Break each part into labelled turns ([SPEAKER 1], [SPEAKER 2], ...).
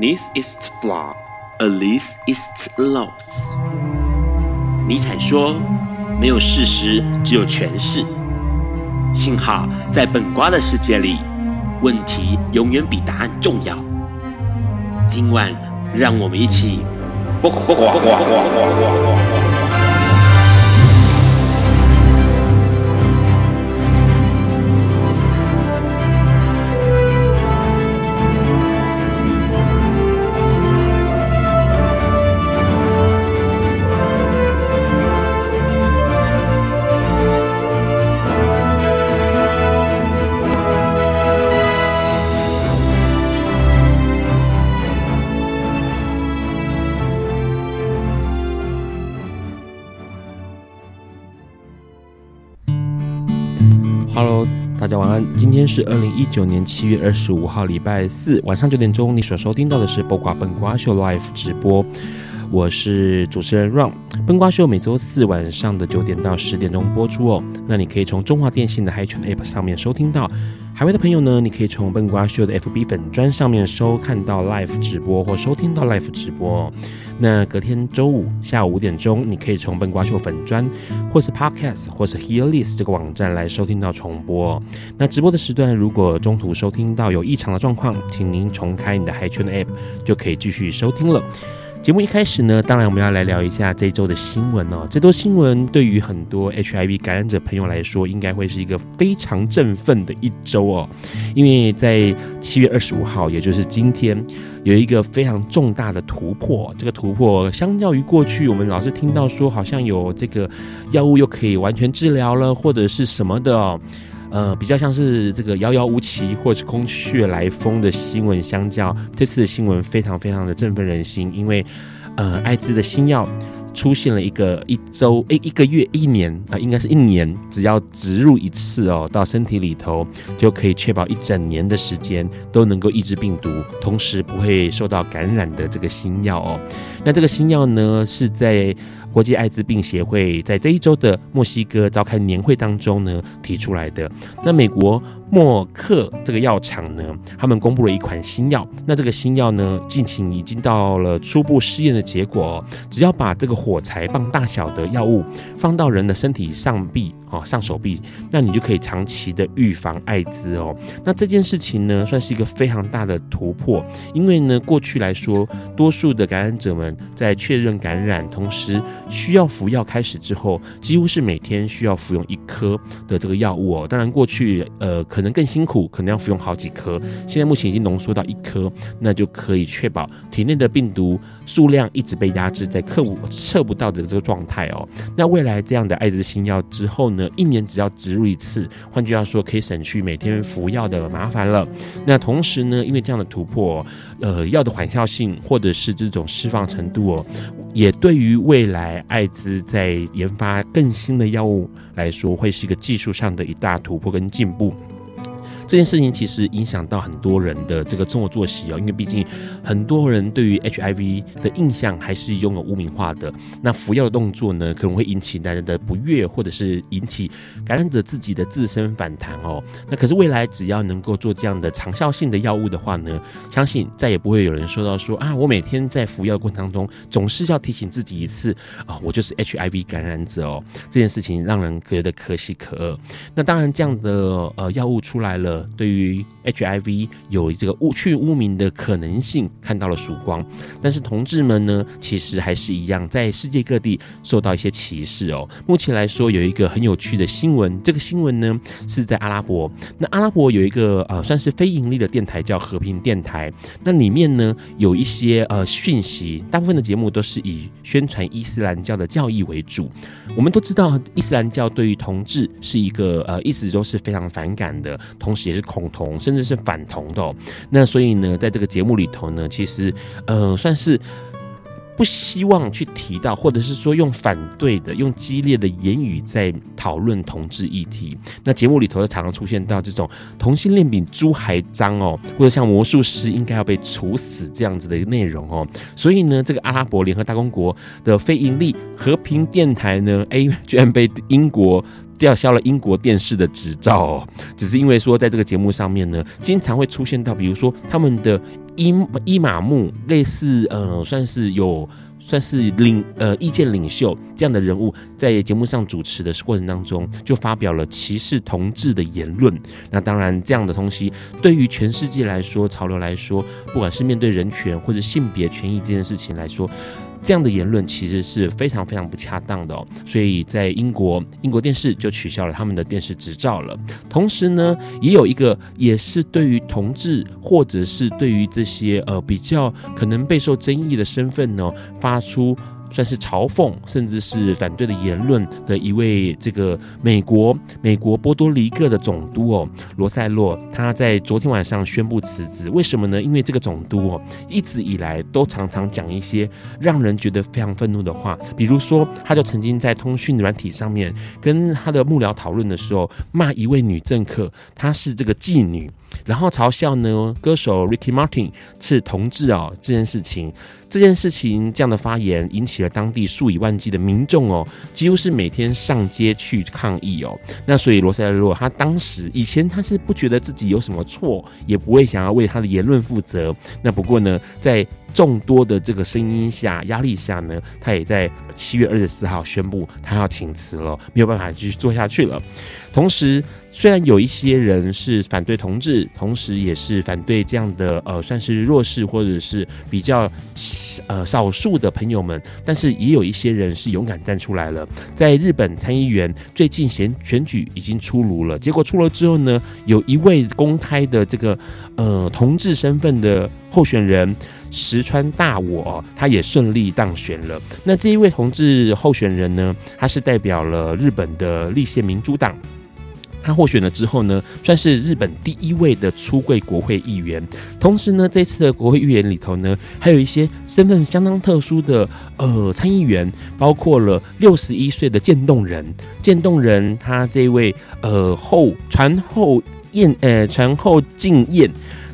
[SPEAKER 1] This is flaw, at least it's loss。尼采说：“没有事实，只有诠释。”幸好在本瓜的世界里，问题永远比答案重要。今晚，让我们一起。
[SPEAKER 2] 是二零一九年七月二十五号，礼拜四晚上九点钟，你所收听到的是《播瓜本瓜秀》Live 直播，我是主持人 Ron。笨瓜秀每周四晚上的九点到十点钟播出哦，那你可以从中华电信的 HiChat App 上面收听到。海外的朋友呢，你可以从笨瓜秀的 FB 粉砖上面收看到 live 直播或收听到 live 直播。那隔天周五下午五点钟，你可以从笨瓜秀粉砖或是 Podcast 或是 Hearlist 这个网站来收听到重播。那直播的时段，如果中途收听到有异常的状况，请您重开你的海圈的 App，就可以继续收听了。节目一开始呢，当然我们要来聊一下这周的新闻哦。这周新闻对于很多 HIV 感染者朋友来说，应该会是一个非常振奋的一周哦。因为在七月二十五号，也就是今天，有一个非常重大的突破。这个突破相较于过去，我们老是听到说好像有这个药物又可以完全治疗了，或者是什么的哦。呃，比较像是这个遥遥无期或者是空穴来风的新闻，相较这次的新闻非常非常的振奋人心，因为呃，艾滋的新药出现了一个一周诶，一个月一年啊，呃，应该是一年，只要植入一次哦，到身体里头就可以确保一整年的时间都能够抑制病毒，同时不会受到感染的这个新药哦。那这个新药呢，是在。国际艾滋病协会在这一周的墨西哥召开年会当中呢，提出来的。那美国默克这个药厂呢，他们公布了一款新药。那这个新药呢，近期已经到了初步试验的结果。只要把这个火柴棒大小的药物放到人的身体上臂臂啊，上手臂，那你就可以长期的预防艾滋哦。那这件事情呢，算是一个非常大的突破。因为呢，过去来说，多数的感染者们在确认感染同时，需要服药开始之后，几乎是每天需要服用一颗的这个药物哦。当然，过去呃可能更辛苦，可能要服用好几颗。现在目前已经浓缩到一颗，那就可以确保体内的病毒数量一直被压制在克无测不到的这个状态哦。那未来这样的艾滋新药之后呢，一年只要植入一次，换句话说，可以省去每天服药的麻烦了。那同时呢，因为这样的突破，呃，药的缓效性或者是这种释放程度哦，也对于未来。艾滋在研发更新的药物来说，会是一个技术上的一大突破跟进步。这件事情其实影响到很多人的这个生活作息哦，因为毕竟很多人对于 HIV 的印象还是拥有污名化的。那服药的动作呢，可能会引起大家的不悦，或者是引起感染者自己的自身反弹哦。那可是未来只要能够做这样的长效性的药物的话呢，相信再也不会有人说到说啊，我每天在服药过程当中总是要提醒自己一次啊，我就是 HIV 感染者哦。这件事情让人觉得可喜可贺。那当然，这样的呃药物出来了。对于 HIV 有这个污去污名的可能性看到了曙光，但是同志们呢，其实还是一样在世界各地受到一些歧视哦。目前来说，有一个很有趣的新闻，这个新闻呢是在阿拉伯。那阿拉伯有一个呃算是非盈利的电台叫和平电台，那里面呢有一些呃讯息，大部分的节目都是以宣传伊斯兰教的教义为主。我们都知道伊斯兰教对于同志是一个呃一直都是非常反感的，同时。也是恐同，甚至是反同的。那所以呢，在这个节目里头呢，其实呃，算是不希望去提到，或者是说用反对的、用激烈的言语在讨论同志议题。那节目里头常常出现到这种同性恋比猪还脏哦，或者像魔术师应该要被处死这样子的一个内容哦。所以呢，这个阿拉伯联合大公国的非营利和平电台呢，哎，居然被英国。吊销了英国电视的执照，只是因为说在这个节目上面呢，经常会出现到，比如说他们的伊伊玛目，类似呃，算是有。算是领呃意见领袖这样的人物，在节目上主持的过程当中，就发表了歧视同志的言论。那当然，这样的东西对于全世界来说，潮流来说，不管是面对人权或者性别权益这件事情来说。这样的言论其实是非常非常不恰当的哦，所以在英国，英国电视就取消了他们的电视执照了。同时呢，也有一个也是对于同志或者是对于这些呃比较可能备受争议的身份呢，发出。算是嘲讽，甚至是反对的言论的一位这个美国美国波多黎各的总督哦，罗塞洛，他在昨天晚上宣布辞职。为什么呢？因为这个总督哦，一直以来都常常讲一些让人觉得非常愤怒的话，比如说，他就曾经在通讯软体上面跟他的幕僚讨论的时候，骂一位女政客，她是这个妓女。然后嘲笑呢，歌手 Ricky Martin 是同志哦，这件事情，这件事情这样的发言引起了当地数以万计的民众哦，几乎是每天上街去抗议哦。那所以罗塞洛他当时以前他是不觉得自己有什么错，也不会想要为他的言论负责。那不过呢，在众多的这个声音下、压力下呢，他也在七月二十四号宣布他要请辞了，没有办法继续做下去了。同时，虽然有一些人是反对同志，同时也是反对这样的呃，算是弱势或者是比较呃少数的朋友们，但是也有一些人是勇敢站出来了。在日本参议员最近选选举已经出炉了，结果出了之后呢，有一位公开的这个呃同志身份的候选人石川大我，他也顺利当选了。那这一位同志候选人呢，他是代表了日本的立宪民主党。他获选了之后呢，算是日本第一位的出柜国会议员。同时呢，这次的国会议员里头呢，还有一些身份相当特殊的呃参议员，包括了六十一岁的渐冻人。渐冻人他这位呃后传后宴呃传后敬宴。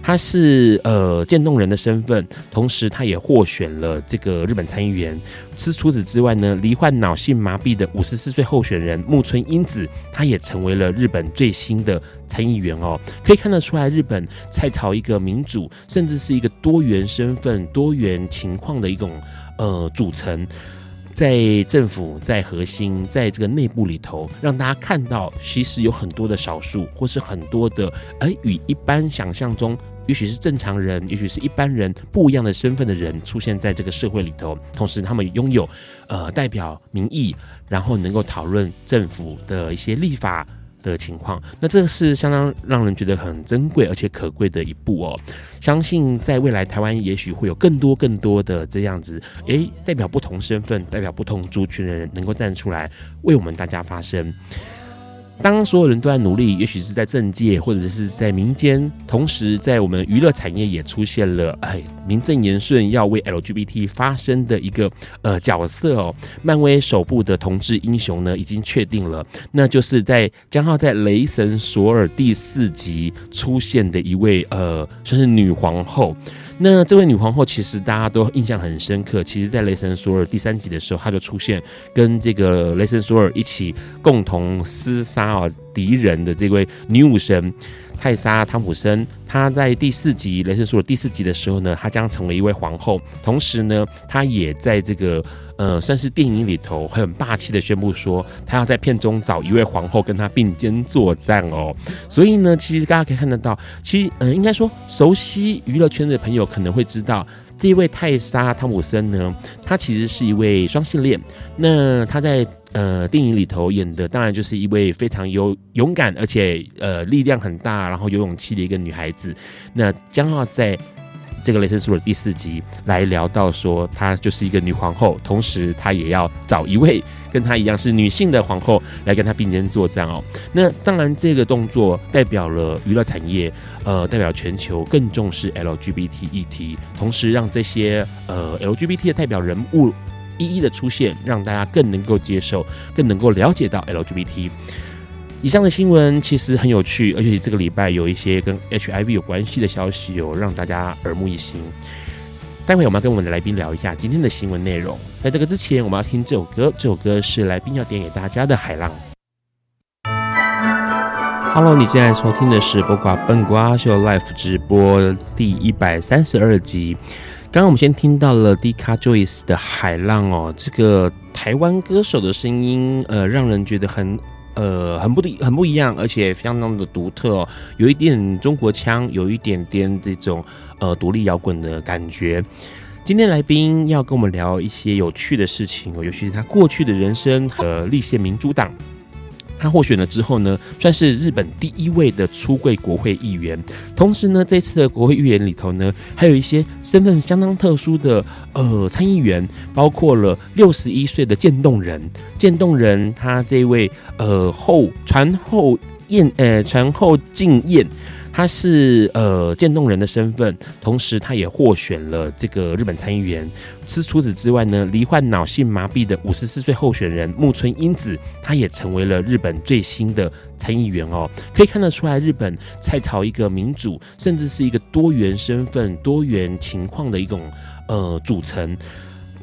[SPEAKER 2] 他是呃渐冻人的身份，同时他也获选了这个日本参议员。是除此之外呢，罹患脑性麻痹的五十四岁候选人木村英子，他也成为了日本最新的参议员哦。可以看得出来，日本在朝一个民主，甚至是一个多元身份、多元情况的一种呃组成，在政府、在核心、在这个内部里头，让大家看到，其实有很多的少数，或是很多的哎，与一般想象中。也许是正常人，也许是一般人不一样的身份的人出现在这个社会里头，同时他们拥有呃代表民意，然后能够讨论政府的一些立法的情况。那这是相当让人觉得很珍贵而且可贵的一步哦。相信在未来台湾也许会有更多更多的这样子，诶，代表不同身份、代表不同族群的人能够站出来为我们大家发声。当所有人都在努力，也许是在政界或者是在民间，同时在我们娱乐产业也出现了，哎，名正言顺要为 LGBT 发声的一个呃角色哦。漫威首部的同志英雄呢，已经确定了，那就是在将要在《雷神索尔》第四集出现的一位呃，算是女皇后。那这位女皇后其实大家都印象很深刻。其实，在雷神索尔第三集的时候，她就出现，跟这个雷神索尔一起共同厮杀啊敌人的这位女武神泰莎汤普森。她在第四集雷神索尔第四集的时候呢，她将成为一位皇后。同时呢，她也在这个。呃，算是电影里头很霸气的宣布说，他要在片中找一位皇后跟他并肩作战哦。所以呢，其实大家可以看得到，其实呃，应该说熟悉娱乐圈的朋友可能会知道，这位泰莎汤姆森呢，他其实是一位双性恋。那他在呃电影里头演的，当然就是一位非常有勇敢而且呃力量很大，然后有勇气的一个女孩子。那将要在。这个雷神索尔第四集来聊到说，她就是一个女皇后，同时她也要找一位跟她一样是女性的皇后来跟她并肩作战哦。那当然，这个动作代表了娱乐产业，呃，代表全球更重视 LGBT 议题，同时让这些呃 LGBT 的代表人物一一的出现，让大家更能够接受，更能够了解到 LGBT。以上的新闻其实很有趣，而且这个礼拜有一些跟 HIV 有关系的消息，有让大家耳目一新。待会我们要跟我们的来宾聊一下今天的新闻内容。在这个之前，我们要听这首歌，这首歌是来宾要点给大家的《海浪》。Hello，你现在收听的是《播瓜笨瓜秀》Live 直播第一百三十二集。刚刚我们先听到了 d i c a Joyce 的《海浪》哦，这个台湾歌手的声音，呃，让人觉得很呃很不很不一样，而且非常的独特哦，有一点中国腔，有一点点这种呃独立摇滚的感觉。今天来宾要跟我们聊一些有趣的事情哦，尤其是他过去的人生和立宪民主党。他获选了之后呢，算是日本第一位的出柜国会议员。同时呢，这次的国会议员里头呢，还有一些身份相当特殊的呃参议员，包括了六十一岁的渐冻人。渐冻人他这位呃后传后燕呃传后敬宴。他是呃渐冻人的身份，同时他也获选了这个日本参议员。是除此之外呢，罹患脑性麻痹的五十四岁候选人木村英子，他也成为了日本最新的参议员哦。可以看得出来，日本在朝一个民主，甚至是一个多元身份、多元情况的一种呃组成，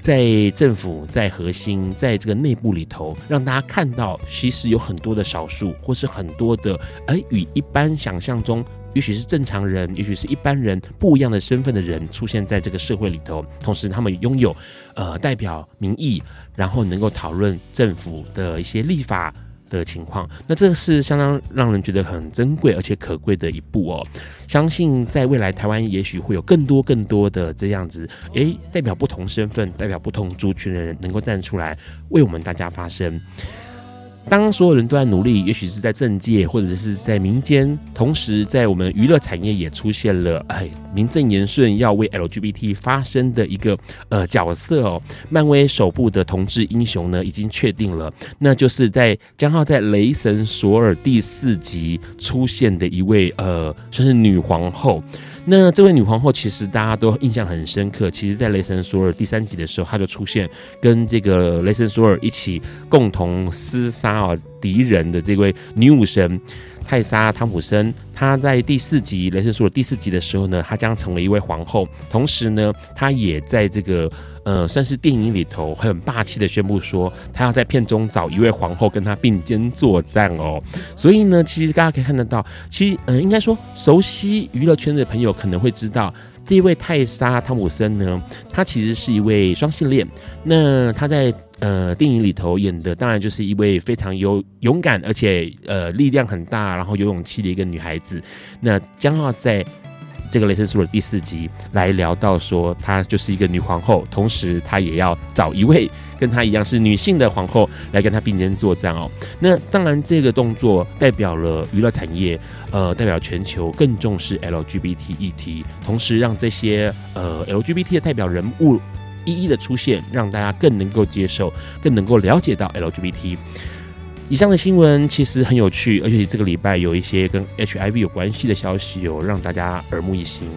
[SPEAKER 2] 在政府、在核心、在这个内部里头，让大家看到，其实有很多的少数，或是很多的哎，与一般想象中。也许是正常人，也许是一般人不一样的身份的人出现在这个社会里头，同时他们拥有呃代表民意，然后能够讨论政府的一些立法的情况。那这是相当让人觉得很珍贵而且可贵的一步哦。相信在未来台湾也许会有更多更多的这样子，诶，代表不同身份、代表不同族群的人能够站出来为我们大家发声。当所有人都在努力，也许是在政界或者是在民间，同时在我们娱乐产业也出现了，哎，名正言顺要为 LGBT 发声的一个呃角色哦。漫威首部的同志英雄呢，已经确定了，那就是在将要在《雷神索尔》第四集出现的一位呃，算是女皇后。那这位女皇后其实大家都印象很深刻。其实，在雷神索尔第三集的时候，她就出现，跟这个雷神索尔一起共同厮杀啊敌人的这位女武神泰莎汤普森。她在第四集雷神索尔第四集的时候呢，她将成为一位皇后。同时呢，她也在这个。呃，算是电影里头很霸气的宣布说，他要在片中找一位皇后跟他并肩作战哦。所以呢，其实大家可以看得到，其实呃，应该说熟悉娱乐圈的朋友可能会知道，这位泰莎汤姆森呢，他其实是一位双性恋。那他在呃电影里头演的，当然就是一位非常有勇敢而且呃力量很大，然后有勇气的一个女孩子。那将要在。这个雷神索尔第四集来聊到说，她就是一个女皇后，同时她也要找一位跟她一样是女性的皇后来跟她并肩作战哦。那当然，这个动作代表了娱乐产业，呃，代表全球更重视 LGBT 议题，同时让这些呃 LGBT 的代表人物一一的出现，让大家更能够接受，更能够了解到 LGBT。以上的新闻其实很有趣，而且这个礼拜有一些跟 HIV 有关系的消息，有让大家耳目一新。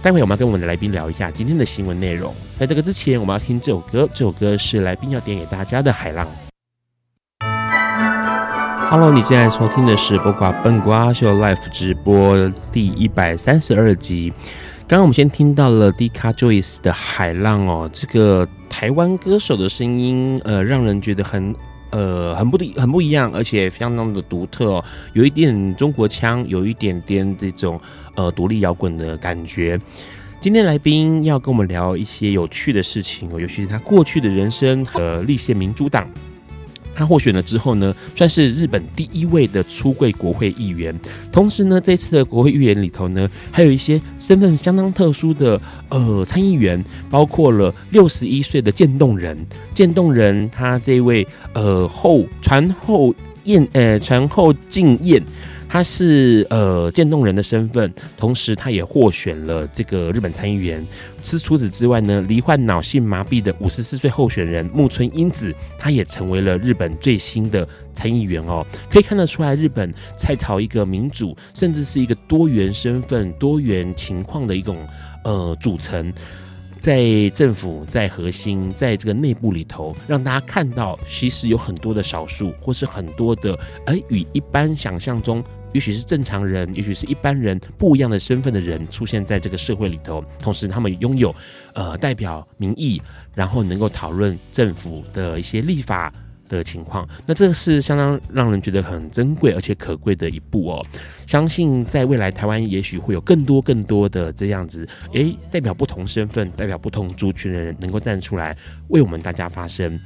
[SPEAKER 2] 待会我们要跟我们的来宾聊一下今天的新闻内容。在这个之前，我们要听这首歌，这首歌是来宾要点给大家的《海浪》。Hello，你现在收听的是播瓜笨瓜秀 Live 直播第一百三十二集。刚刚我们先听到了 d i c a Joyce 的《海浪》哦，这个台湾歌手的声音，呃，让人觉得很。呃，很不很不一样，而且非常的独特哦，有一点中国腔，有一点点这种呃独立摇滚的感觉。今天来宾要跟我们聊一些有趣的事情哦，尤其是他过去的人生和立宪民主党。他获选了之后呢，算是日本第一位的出柜国会议员。同时呢，这次的国会议员里头呢，还有一些身份相当特殊的呃参议员，包括了六十一岁的渐冻人。渐冻人他这位呃后传后燕呃传后敬彦。他是呃渐冻人的身份，同时他也获选了这个日本参议员。是除此之外呢，罹患脑性麻痹的五十四岁候选人木村英子，他也成为了日本最新的参议员哦。可以看得出来，日本在朝一个民主，甚至是一个多元身份、多元情况的一种呃组成，在政府、在核心、在这个内部里头，让大家看到，其实有很多的少数，或是很多的哎，与一般想象中。也许是正常人，也许是一般人不一样的身份的人出现在这个社会里头，同时他们拥有呃代表民意，然后能够讨论政府的一些立法的情况。那这是相当让人觉得很珍贵而且可贵的一步哦。相信在未来台湾也许会有更多更多的这样子，诶，代表不同身份、代表不同族群的人能够站出来为我们大家发声。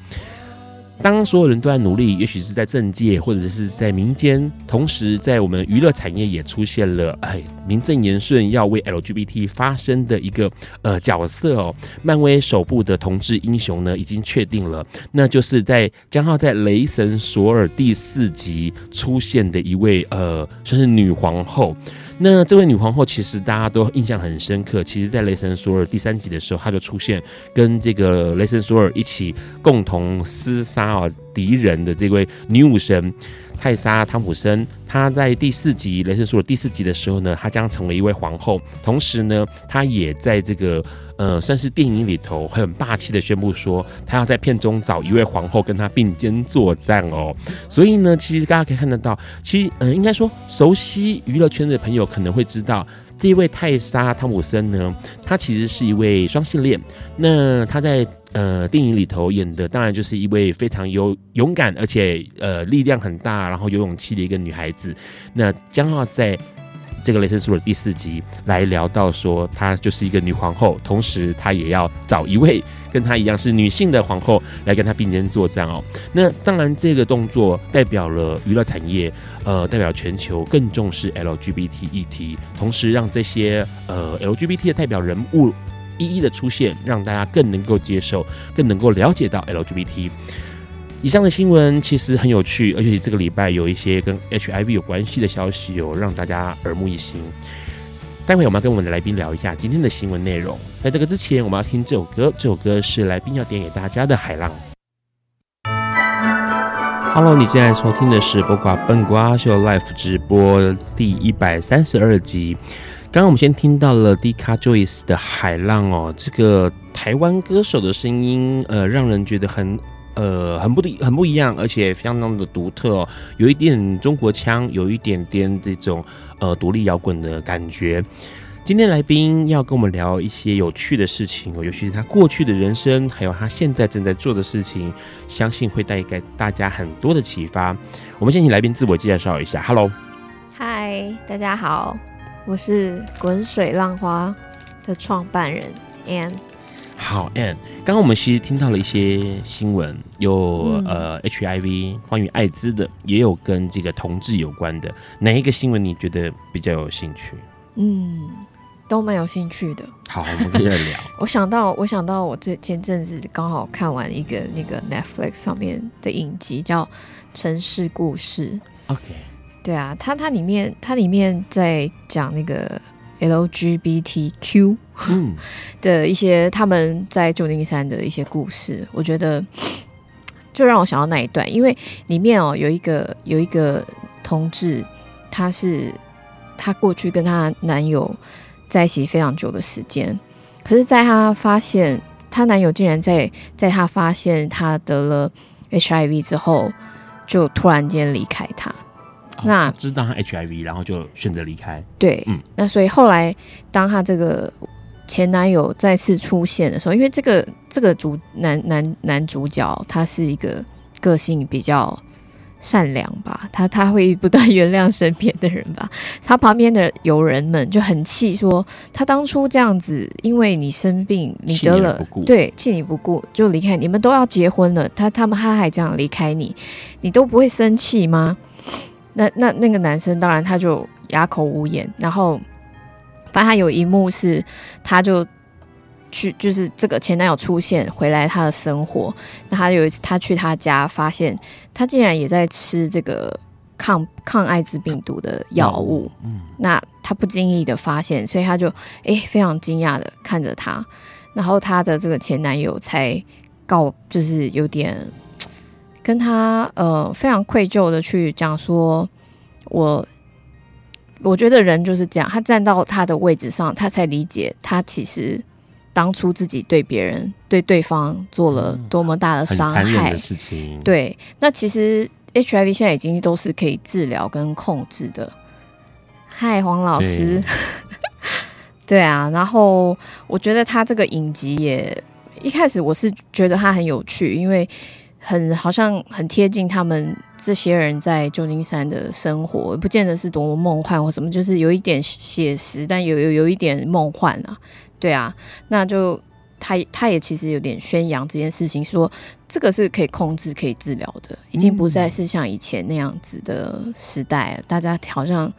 [SPEAKER 2] 当所有人都在努力，也许是在政界或者是在民间，同时在我们娱乐产业也出现了，哎，名正言顺要为 LGBT 发声的一个呃角色哦。漫威首部的同志英雄呢，已经确定了，那就是在将要在《雷神索尔》第四集出现的一位呃，算是女皇后。那这位女皇后其实大家都印象很深刻。其实，在雷神索尔第三集的时候，她就出现，跟这个雷神索尔一起共同厮杀啊敌人的这位女武神泰莎汤普森。她在第四集雷神索尔第四集的时候呢，她将成为一位皇后。同时呢，她也在这个。呃，算是电影里头很霸气的宣布说，他要在片中找一位皇后跟他并肩作战哦。所以呢，其实大家可以看得到，其实呃，应该说熟悉娱乐圈的朋友可能会知道，这位泰莎汤姆森呢，他其实是一位双性恋。那他在呃电影里头演的，当然就是一位非常有勇敢而且呃力量很大，然后有勇气的一个女孩子。那将要在。这个雷神索尔第四集来聊到说，她就是一个女皇后，同时她也要找一位跟她一样是女性的皇后来跟她并肩作战哦。那当然，这个动作代表了娱乐产业，呃，代表全球更重视 LGBT 议题，同时让这些呃 LGBT 的代表人物一一的出现，让大家更能够接受，更能够了解到 LGBT。以上的新闻其实很有趣，而且这个礼拜有一些跟 HIV 有关系的消息，有让大家耳目一新。待会我们要跟我们的来宾聊一下今天的新闻内容。在这个之前，我们要听这首歌，这首歌是来宾要点给大家的《海浪》。Hello，你现在收听的是《播瓜笨瓜秀》Live 直播第一百三十二集。刚刚我们先听到了 Deca Joyce 的《海浪》哦，这个台湾歌手的声音，呃，让人觉得很。呃，很不，很不一样，而且相当的独特，有一点中国腔，有一点点这种呃独立摇滚的感觉。今天来宾要跟我们聊一些有趣的事情哦，尤其是他过去的人生，还有他现在正在做的事情，相信会带给大家很多的启发。我们先请来宾自我介绍一下，Hello，
[SPEAKER 3] 嗨，大家好，我是滚水浪花的创办人 Ann。
[SPEAKER 2] 好，Ann，刚刚我们其实听到了一些新闻，有、嗯、呃 HIV 关于艾滋的，也有跟这个同志有关的。哪一个新闻你觉得比较有兴趣？
[SPEAKER 3] 嗯，都蛮有兴趣的。
[SPEAKER 2] 好，我们可以来聊。
[SPEAKER 3] 我想到，我想到，我最前阵子刚好看完一个那个 Netflix 上面的影集，叫《城市故事》。
[SPEAKER 2] OK，
[SPEAKER 3] 对啊，它它里面它里面在讲那个。LGBTQ 的一些他们在旧金山的一些故事，我觉得 就让我想到那一段，因为里面哦有一个有一个同志，他是他过去跟他男友在一起非常久的时间，可是在他发现他男友竟然在在他发现他得了 HIV 之后，就突然间离开他。那
[SPEAKER 2] 知道他 HIV，然后就选择离开。
[SPEAKER 3] 对，嗯，那所以后来，当他这个前男友再次出现的时候，因为这个这个主男男男主角他是一个个性比较善良吧，他他会不断原谅身边的人吧。他旁边的友人们就很气，说他当初这样子，因为你生病，你得了，对，弃你不顾就离开，你们都要结婚了，他他们他还这样离开你，你都不会生气吗？那那那个男生当然他就哑口无言，然后反正他有一幕是，他就去就是这个前男友出现回来他的生活，那他有一次他去他家发现他竟然也在吃这个抗抗艾滋病毒的药物，嗯，那他不经意的发现，所以他就哎非常惊讶的看着他，然后他的这个前男友才告就是有点。跟他呃非常愧疚的去讲说，我我觉得人就是这样，他站到他的位置上，他才理解他其实当初自己对别人对对方做了多么大的伤害。
[SPEAKER 2] 的事情。
[SPEAKER 3] 对，那其实 HIV 现在已经都是可以治疗跟控制的。嗨，黄老师，对，对啊，然后我觉得他这个影集也一开始我是觉得他很有趣，因为。很好像很贴近他们这些人在旧金山的生活，不见得是多么梦幻或什么，就是有一点写实，但有有有一点梦幻啊，对啊，那就他他也其实有点宣扬这件事情，说这个是可以控制、可以治疗的，已经不再是像以前那样子的时代了，大家好像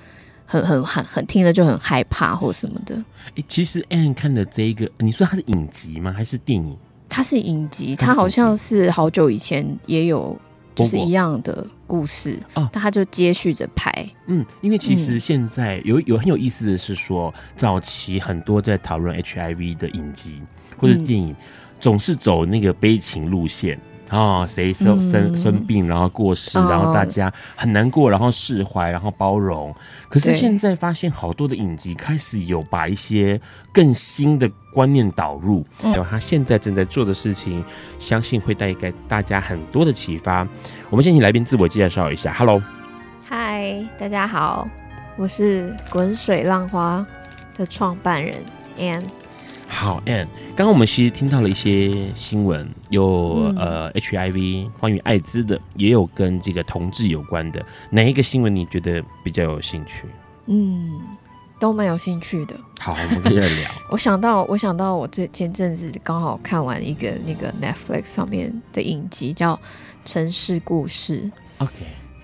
[SPEAKER 3] 很很很很听了就很害怕或什么的。
[SPEAKER 2] 哎，其实 Anne 看的这一个，你说它是影集吗？还是电影？
[SPEAKER 3] 它是影集，它好像是好久以前也有，就是一样的故事啊。但它就接续着拍。
[SPEAKER 2] 嗯，因为其实现在有有很有意思的是说，早期很多在讨论 HIV 的影集或者电影，嗯，总是走那个悲情路线。啊，谁生生生病，然后过世，然后大家很难过，然后释怀，然后包容。可是现在发现，好多的影集开始有把一些更新的观念导入，还有他现在正在做的事情，相信会带给大家很多的启发。我们先请来宾自我介绍一下，Hello，
[SPEAKER 3] 嗨，大家好，我是滚水浪花的创办人 Ann。
[SPEAKER 2] 好，Ann，刚刚我们其实听到了一些新闻，有、嗯、呃 HIV 关于艾滋的，也有跟这个同志有关的。哪一个新闻你觉得比较有兴趣？
[SPEAKER 3] 嗯，都蛮有兴趣的。
[SPEAKER 2] 好，我们可以来聊。
[SPEAKER 3] 我想到，我想到，我最前阵子刚好看完一个那个 Netflix 上面的影集，叫《城市故事》。
[SPEAKER 2] OK，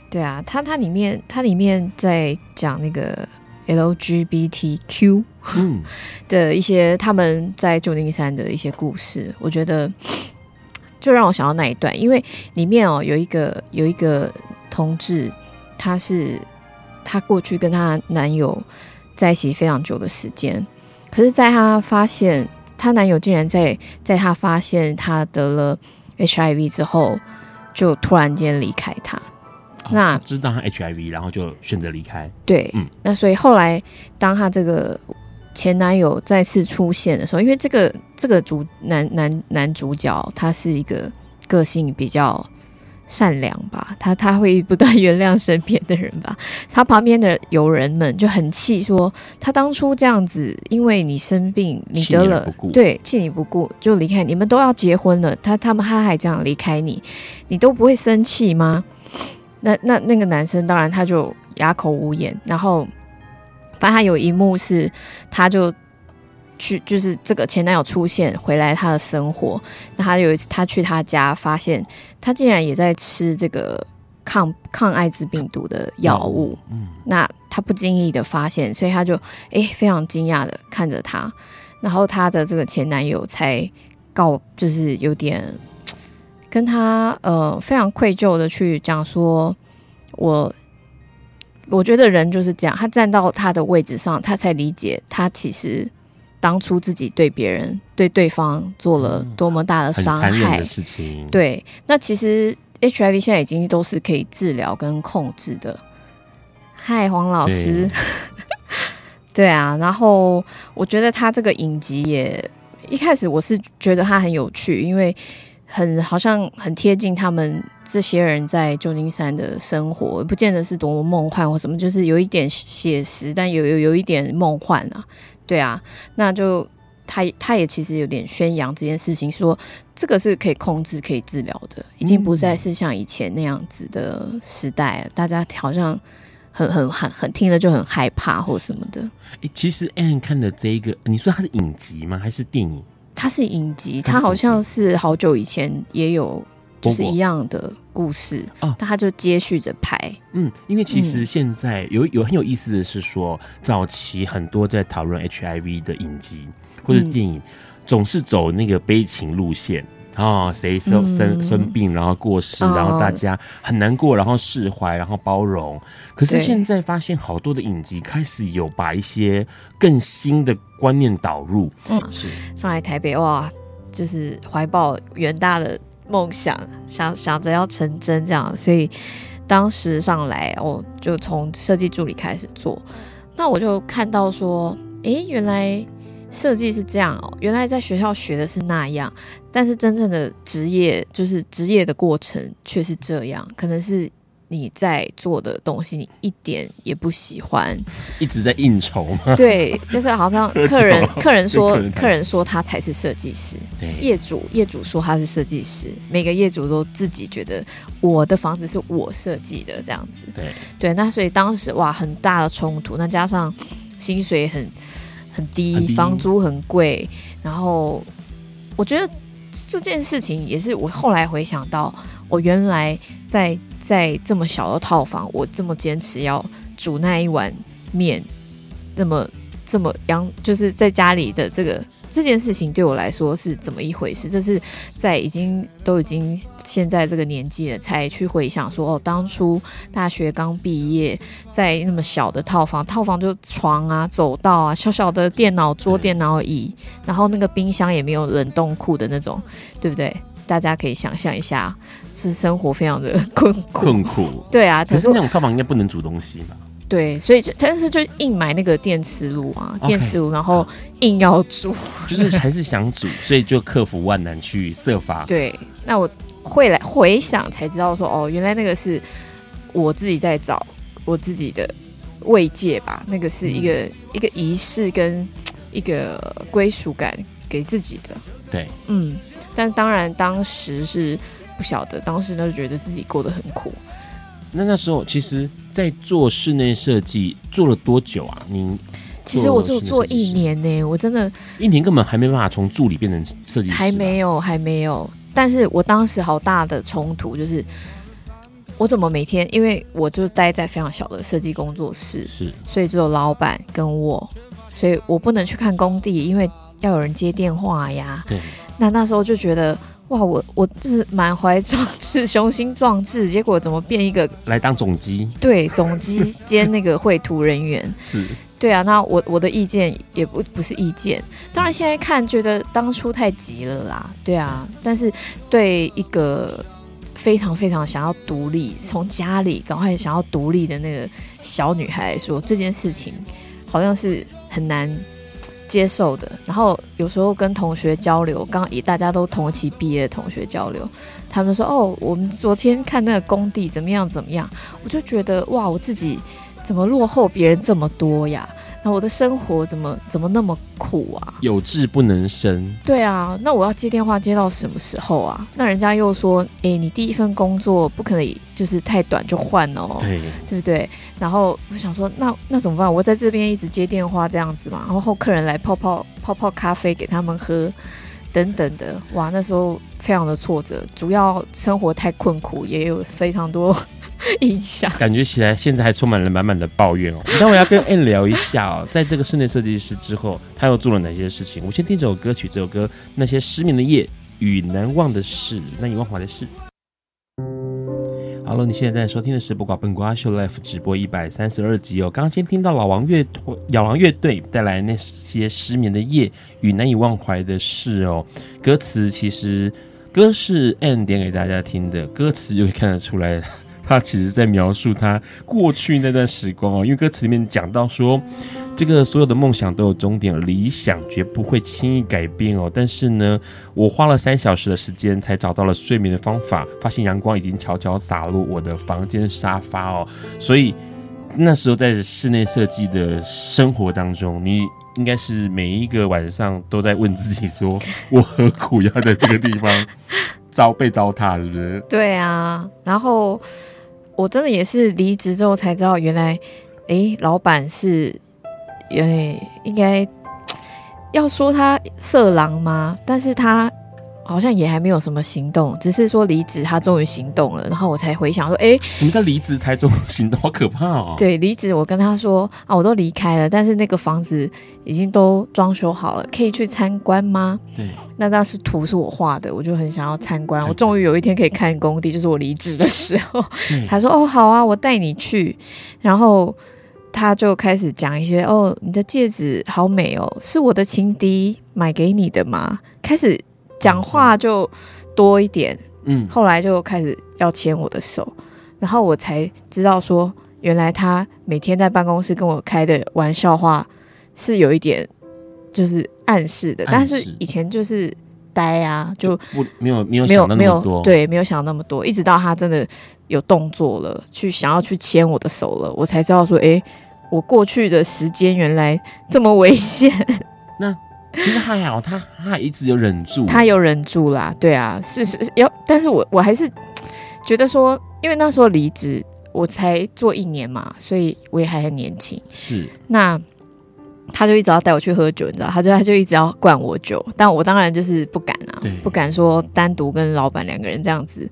[SPEAKER 3] 对啊，它它里面它里面在讲那个。LGBTQ 的一些他们在旧金山的一些故事，我觉得 就让我想到那一段，因为里面哦有一个有一个同志，他是他过去跟他男友在一起非常久的时间，可是在他发现他男友竟然在在他发现他得了 HIV 之后，就突然间离开他。那
[SPEAKER 2] 知道他 HIV，然后就选择离开。
[SPEAKER 3] 对，嗯，那所以后来当他这个前男友再次出现的时候，因为这个这个主男男男主角他是一个个性比较善良吧，他他会不断原谅身边的人吧。他旁边的友人们就很气，说他当初这样子，因为你生病，你得了，对，弃你不顾就离开，你们都要结婚了，他他们他还这样离开你，你都不会生气吗？那那那个男生当然他就哑口无言，然后反正他有一幕是，他就去就是这个前男友出现回来他的生活，那他有一次他去他家，发现他竟然也在吃这个抗抗艾滋病毒的药物，嗯，那他不经意的发现，所以他就哎非常惊讶的看着他，然后他的这个前男友才告就是有点。跟他呃非常愧疚的去讲说，我我觉得人就是这样，他站到他的位置上，他才理解他其实当初自己对别人对对方做了多么大的伤害。
[SPEAKER 2] 的事情。
[SPEAKER 3] 对，那其实 HIV 现在已经都是可以治疗跟控制的。嗨，黄老师。对，对啊，然后我觉得他这个影集也一开始我是觉得他很有趣，因为。很好像很贴近他们这些人在旧金山的生活，不见得是多么梦幻或什么，就是有一点写实，但有有有一点梦幻啊，对啊，那就他他也其实有点宣扬这件事情，说这个是可以控制、可以治疗的，已经不再是像以前那样子的时代了，大家好像很很很很听了就很害怕或什么的。
[SPEAKER 2] 欸，其实 Ann 看的这一个，你说它是影集吗？还是电影？
[SPEAKER 3] 它是影集，它好像是好久以前也有，就是一样的故事啊。但它就接续着拍。
[SPEAKER 2] 嗯，因为其实现在有有很有意思的是说，早期很多在讨论 HIV 的影集或者电影，嗯，总是走那个悲情路线。啊，谁生生生病，然后过世，然后大家很难过，然后释怀，然后包容。可是现在发现，好多的影集开始有把一些更新的观念导入。
[SPEAKER 3] 嗯，是上来台北哇，就是怀抱远大的梦想，想想着要成真这样。所以当时上来，哦就从设计助理开始做。那我就看到说，诶，原来。设计是这样哦，原来在学校学的是那样，但是真正的职业就是职业的过程却是这样，可能是你在做的东西，你一点也不喜欢，
[SPEAKER 2] 一直在应酬吗？
[SPEAKER 3] 对，就是好像 客人 客人说
[SPEAKER 2] 客人
[SPEAKER 3] 说他才是设计师，
[SPEAKER 2] 对。
[SPEAKER 3] 业主业主说他是设计师，每个业主都自己觉得我的房子是我设计的这样子，
[SPEAKER 2] 对。
[SPEAKER 3] 对，那所以当时哇很大的冲突，那加上薪水很很低，
[SPEAKER 2] 很低。
[SPEAKER 3] 房租很贵，然后我觉得这件事情也是我后来回想到，我原来在。在这么小的套房，我这么坚持要煮那一碗面，那么这么养，就是在家里的这个这件事情对我来说是怎么一回事？这是在已经都已经现在这个年纪了，才去回想说哦，当初大学刚毕业，在那么小的套房，套房就床啊、走道啊、小小的电脑桌、电脑椅，然后那个冰箱也没有冷冻库的那种，对不对？大家可以想象一下，是生活非常的 困苦。
[SPEAKER 2] 困苦，
[SPEAKER 3] 对啊。
[SPEAKER 2] 可是那种套房应该不能煮东西吧？
[SPEAKER 3] 对，所以但是就硬买那个电磁炉啊，Okay. 电磁炉，然后硬要煮，
[SPEAKER 2] 就是还是想煮，所以就克服万难去设法。
[SPEAKER 3] 对，那我会来回想才知道说，哦，原来那个是我自己在找我自己的慰藉吧，那个是一个、嗯、一个仪式跟一个归属感给自己的。
[SPEAKER 2] 对，
[SPEAKER 3] 嗯。但当然，当时是不晓得，当时呢就觉得自己过得很苦。
[SPEAKER 2] 那那时候，其实，在做室内设计做了多久啊？您
[SPEAKER 3] 其实我就做一年呢、欸，我真的，
[SPEAKER 2] 一年根本还没办法从助理变成设计师，
[SPEAKER 3] 还没有，还没有。但是我当时好大的冲突就是，我怎么每天，因为我就待在非常小的设计工作室，
[SPEAKER 2] 是，所
[SPEAKER 3] 以只有老板跟我，所以我不能去看工地，因为要有人接电话呀。
[SPEAKER 2] 对。
[SPEAKER 3] 那那时候就觉得哇，我我是满怀壮志、雄心壮志，结果怎么变一个
[SPEAKER 2] 来当总机？
[SPEAKER 3] 对，总机 兼那个绘图人员
[SPEAKER 2] 是。
[SPEAKER 3] 对啊，那我我的意见也不不是意见，当然现在看觉得当初太急了啦。对啊，但是对一个非常非常想要独立，从家里赶快想要独立的那个小女孩来说，这件事情好像是很难。接受的，然后有时候跟同学交流，刚以大家都同期毕业的同学交流，他们说：“哦，我们昨天看那个工地怎么样怎么样。”我就觉得哇，我自己怎么落后别人这么多呀？那我的生活怎么怎么那么苦啊？
[SPEAKER 2] 有志不能伸。
[SPEAKER 3] 对啊，那我要接电话接到什么时候啊？那人家又说，哎，你第一份工作不可以就是太短就换哦，
[SPEAKER 2] 对，
[SPEAKER 3] 对不对？然后我想说，那那怎么办？我在这边一直接电话这样子嘛，然后客人来泡泡泡泡咖啡给他们喝，等等的，哇，那时候非常的挫折，主要生活太困苦，也有非常多。印象
[SPEAKER 2] 感觉起来，现在还充满了满满的抱怨哦。那我要跟 Ann 聊一下哦，在这个室内设计师之后，他又做了哪些事情？我先听这首歌曲，这首歌《那些失眠的夜与难忘的事》，难以忘怀的事。Hello，你现在在收听的是《不挂笨瓜秀》Life 直播一百三十二集哦。刚刚先听到老王乐团、老王乐队带来那些失眠的夜与难以忘怀的事哦。歌词其实歌是 Ann 点给大家听的，歌词就可以看得出来。他其实在描述他过去那段时光哦，因为歌词里面讲到说，这个所有的梦想都有终点，理想绝不会轻易改变哦。但是呢，我花了三小时的时间才找到了睡眠的方法，发现阳光已经悄悄洒入我的房间沙发哦。所以那时候在室内设计的生活当中，你应该是每一个晚上都在问自己说：我何苦要在这个地方 遭被糟蹋？是不是？
[SPEAKER 3] 对啊，然后。我真的也是离职之后才知道，原来，诶，老板是，诶，应该 要说他色狼吗？但是他。好像也还没有什么行动，只是说离职，他终于行动了，然后我才回想说，哎，
[SPEAKER 2] 什么叫离职才终于行动？好可怕哦！
[SPEAKER 3] 对，离职，我跟他说啊，我都离开了，但是那个房子已经都装修好了，可以去参观吗？
[SPEAKER 2] 对，
[SPEAKER 3] 那当时图是我画的，我就很想要参观。我终于有一天可以看工地，就是我离职的时候。他说哦，好啊，我带你去。然后他就开始讲一些哦，你的戒指好美哦，是我的情敌买给你的吗？开始。讲话就多一点，嗯，后来就开始要牵我的手，然后我才知道说，原来他每天在办公室跟我开的玩笑话是有一点就是暗示的，但是以前就是呆啊，就
[SPEAKER 2] 不没有没有
[SPEAKER 3] 没有没有
[SPEAKER 2] 多，
[SPEAKER 3] 对，没有想那么多，一直到他真的有动作了，去想要去牵我的手了，我才知道说，哎、欸，我过去的时间原来这么危险。
[SPEAKER 2] 那其实还好，他他还一直有忍住，
[SPEAKER 3] 他有忍住啦，对啊，是是要，但是我我还是觉得说，因为那时候离职。我才做一年嘛，所以我也还很年轻。
[SPEAKER 2] 是，
[SPEAKER 3] 那他就一直要带我去喝酒，你知道，他就他就一直要灌我酒，但我当然就是不敢啊，不敢说单独跟老板两个人这样子。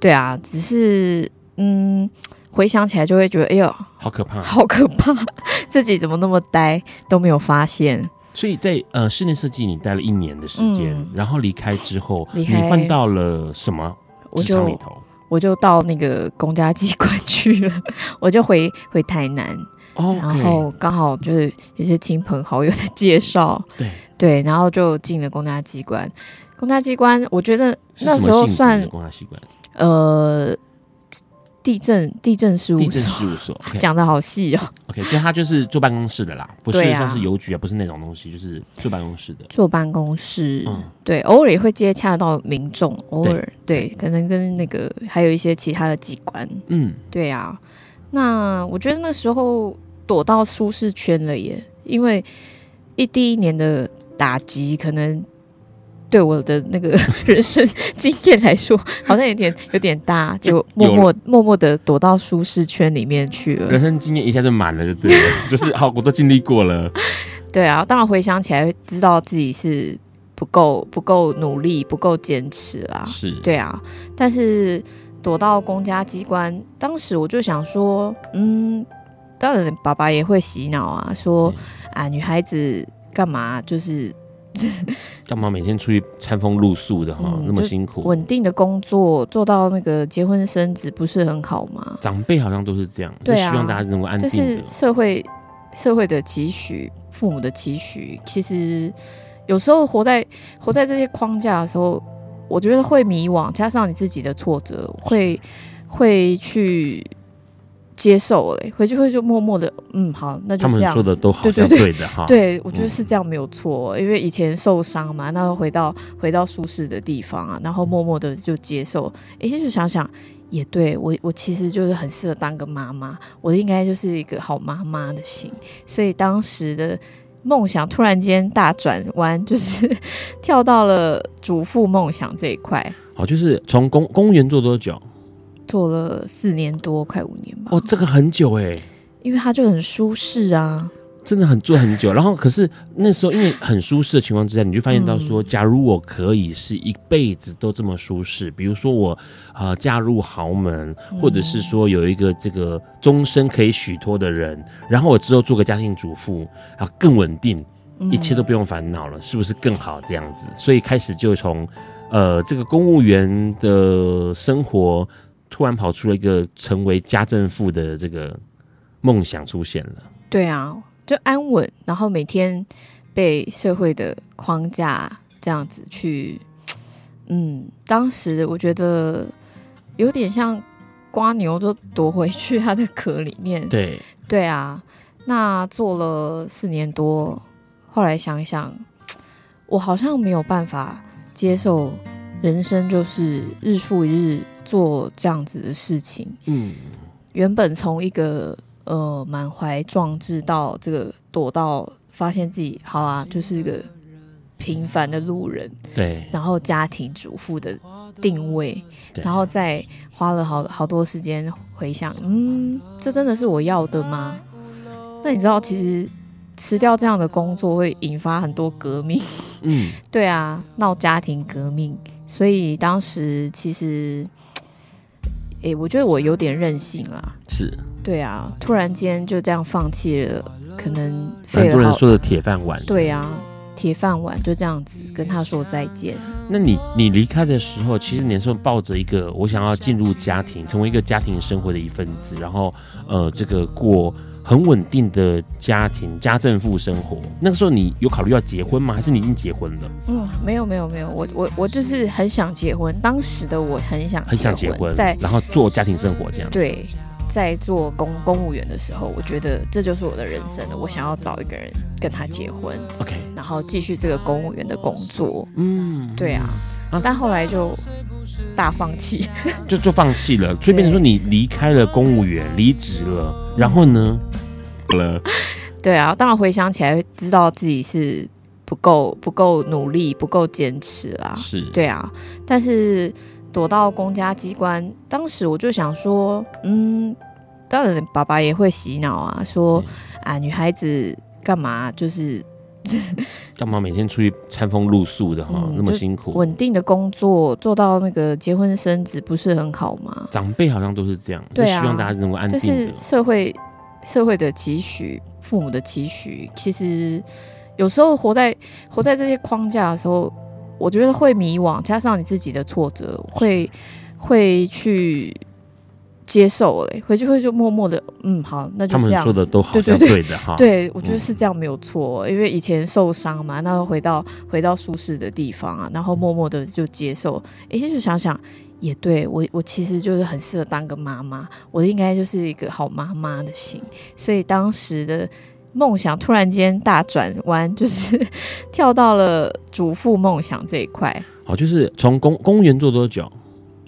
[SPEAKER 3] 对啊，只是嗯，回想起来就会觉得，哎呦，
[SPEAKER 2] 好可怕，
[SPEAKER 3] 好可怕，自己怎么那么呆，都没有发现。
[SPEAKER 2] 所以在呃室内设计你待了一年的时间，嗯，然后离开之后，
[SPEAKER 3] 离开，
[SPEAKER 2] 你换到了什么职场里头？
[SPEAKER 3] 我就到那个公家机关去了，我就回回台南，oh. 然后刚好就是一些亲朋好友的介绍，
[SPEAKER 2] 对
[SPEAKER 3] 对，然后就进了公家机关。公家机关，我觉得那时候算
[SPEAKER 2] 公家机关，
[SPEAKER 3] 呃。地震地震事务所，
[SPEAKER 2] 地震事务所
[SPEAKER 3] 讲.的好细哦。
[SPEAKER 2] OK，就他就是坐办公室的啦，不是像是邮局啊，不是那种东西，就是坐办公室的。
[SPEAKER 3] 坐办公室，嗯，对，偶尔也会接洽到民众，偶尔对，对，可能跟那个还有一些其他的机关，嗯，对啊。那我觉得那时候躲到舒适圈了耶，因为一第一年的打击可能。对我的那个 人生经验来说，好像有点有点大，就默默默默的躲到舒适圈里面去了。
[SPEAKER 2] 人生经验一下就满了，就对了，就是好，我都经历过了。
[SPEAKER 3] 对啊，当然回想起来，知道自己是不够不够努力，不够坚持啦。
[SPEAKER 2] 是，
[SPEAKER 3] 对啊。但是躲到公家机关，当时我就想说，嗯，当然爸爸也会洗脑啊，说啊，女孩子干嘛就是。
[SPEAKER 2] 干嘛每天出去餐风露宿的哈、嗯，那么辛苦？
[SPEAKER 3] 稳定的工作做到那个结婚生子不是很好吗？
[SPEAKER 2] 长辈好像都是这样，对啊，希望大家能够安定。
[SPEAKER 3] 这是社会社会的期许，父母的期许。其实有时候活在活在这些框架的时候，我觉得会迷惘，加上你自己的挫折，会会去。接受嘞，回去会就默默的，嗯，好，那就 这样。他们
[SPEAKER 2] 说的都好像对的哈。
[SPEAKER 3] 对，我觉得是这样没有错，嗯，因为以前受伤嘛，那回到回到舒适的地方啊，然后默默的就接受。哎，就想想也对我，我其实就是很适合当个妈妈，我应该就是一个好妈妈的心。所以当时的梦想突然间大转弯，就是 跳到了主妇梦想这一块。
[SPEAKER 2] 好，就是从公公务员做多久？
[SPEAKER 3] 做了四年多，快五年吧。
[SPEAKER 2] 哦，这个很久哎，
[SPEAKER 3] 因为他就很舒适啊，
[SPEAKER 2] 真的很做很久。然后，可是那时候因为很舒适的情况之下，你就发现到说，假如我可以是一辈子都这么舒适，比如说我呃嫁入豪门，或者是说有一个这个终身可以许托的人，然后我之后做个家庭主妇，然后更稳定，一切都不用烦恼了，是不是更好这样子？所以开始就从呃这个公务员的生活。突然跑出了一个成为家政妇的这个梦想出现了。
[SPEAKER 3] 对啊，就安稳，然后每天被社会的框架这样子去，嗯，当时我觉得有点像瓜牛都躲回去它的壳里面。
[SPEAKER 2] 对，
[SPEAKER 3] 对啊，那做了四年多，后来想想，我好像没有办法接受人生就是日复一日。做这样子的事情，嗯，原本从一个呃满怀壮志到这个躲到发现自己好啊，就是一个平凡的路人，
[SPEAKER 2] 对，
[SPEAKER 3] 然后家庭主妇的定位，然后再花了好好多时间回想，嗯，这真的是我要的吗？那你知道，其实辞掉这样的工作会引发很多革命，嗯，对啊，闹家庭革命，所以当时其实。哎、欸，我觉得我有点任性啊，
[SPEAKER 2] 是，
[SPEAKER 3] 对啊，突然间就这样放弃了，可能
[SPEAKER 2] 很多人说的铁饭碗，
[SPEAKER 3] 对啊，铁饭碗就这样子跟他说再见。
[SPEAKER 2] 那你你离开的时候，其实你是抱着一个我想要进入家庭，成为一个家庭生活的一份子，然后呃，这个过。很稳定的家庭家政妇生活，那个时候你有考虑要结婚吗？还是你已经结婚了？
[SPEAKER 3] 嗯，没有没有没有，我我我就是很想结婚，当时的我很想
[SPEAKER 2] 很想结婚，在然后做家庭生活这样。
[SPEAKER 3] 对，在做公公务员的时候，我觉得这就是我的人生了。我想要找一个人跟他结婚
[SPEAKER 2] ，OK，
[SPEAKER 3] 然后继续这个公务员的工作。
[SPEAKER 2] 嗯，
[SPEAKER 3] 对啊，啊但后来就大放弃，
[SPEAKER 2] 就就放弃了。所以变成说你离开了公务员，离职了，然后呢？了，
[SPEAKER 3] 对啊，当然回想起来，知道自己是不够不够努力，不够坚持啦。
[SPEAKER 2] 是，
[SPEAKER 3] 对啊，但是。躲到公家机关，当时我就想说，嗯，当然爸爸也会洗脑啊，说啊，女孩子干嘛就是
[SPEAKER 2] 干嘛每天出去餐风露宿的哈，嗯、那么辛苦，
[SPEAKER 3] 稳定的工作做到那个结婚生子不是很好吗？
[SPEAKER 2] 长辈好像都是这样，对啊，希望大家能够安定。这
[SPEAKER 3] 是社会社会的期许，父母的期许。其实有时候活在活在这些框架的时候。我觉得会迷惘，加上你自己的挫折，会会去接受嘞，回去会就默默的，嗯，好，那就 这样。
[SPEAKER 2] 他们说的都好像对的哈。
[SPEAKER 3] 对，我觉得是这样没有错，嗯、因为以前受伤嘛，那回到回到舒适的地方啊，然后默默的就接受。哎，就想想也对我，我其实就是很适合当个妈妈，我应该就是一个好妈妈的心，所以当时的。梦想突然间大转弯，就是 跳到了主妇梦想这一块。
[SPEAKER 2] 好，就是从公公务员做多久？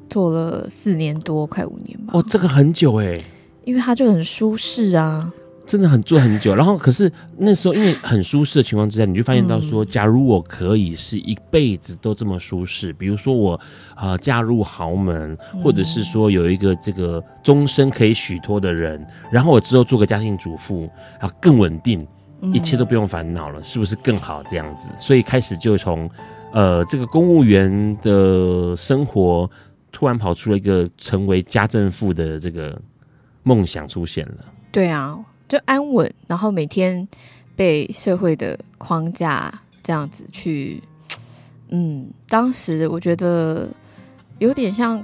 [SPEAKER 3] 做了四年多，快五年吧。
[SPEAKER 2] 哦，这个很久哎，
[SPEAKER 3] 因为它就很舒适啊。
[SPEAKER 2] 真的很做很久，然后可是那时候因为很舒适的情况之下，你就发现到说，假如我可以是一辈子都这么舒适，比如说我呃嫁入豪门，或者是说有一个这个终身可以许托的人，然后我之后做个家庭主妇，然后更稳定，一切都不用烦恼了，是不是更好这样子？所以开始就从呃这个公务员的生活，突然跑出了一个成为家政妇的这个梦想出现了。
[SPEAKER 3] 对啊。就安稳，然后每天被社会的框架这样子去，嗯，当时我觉得有点像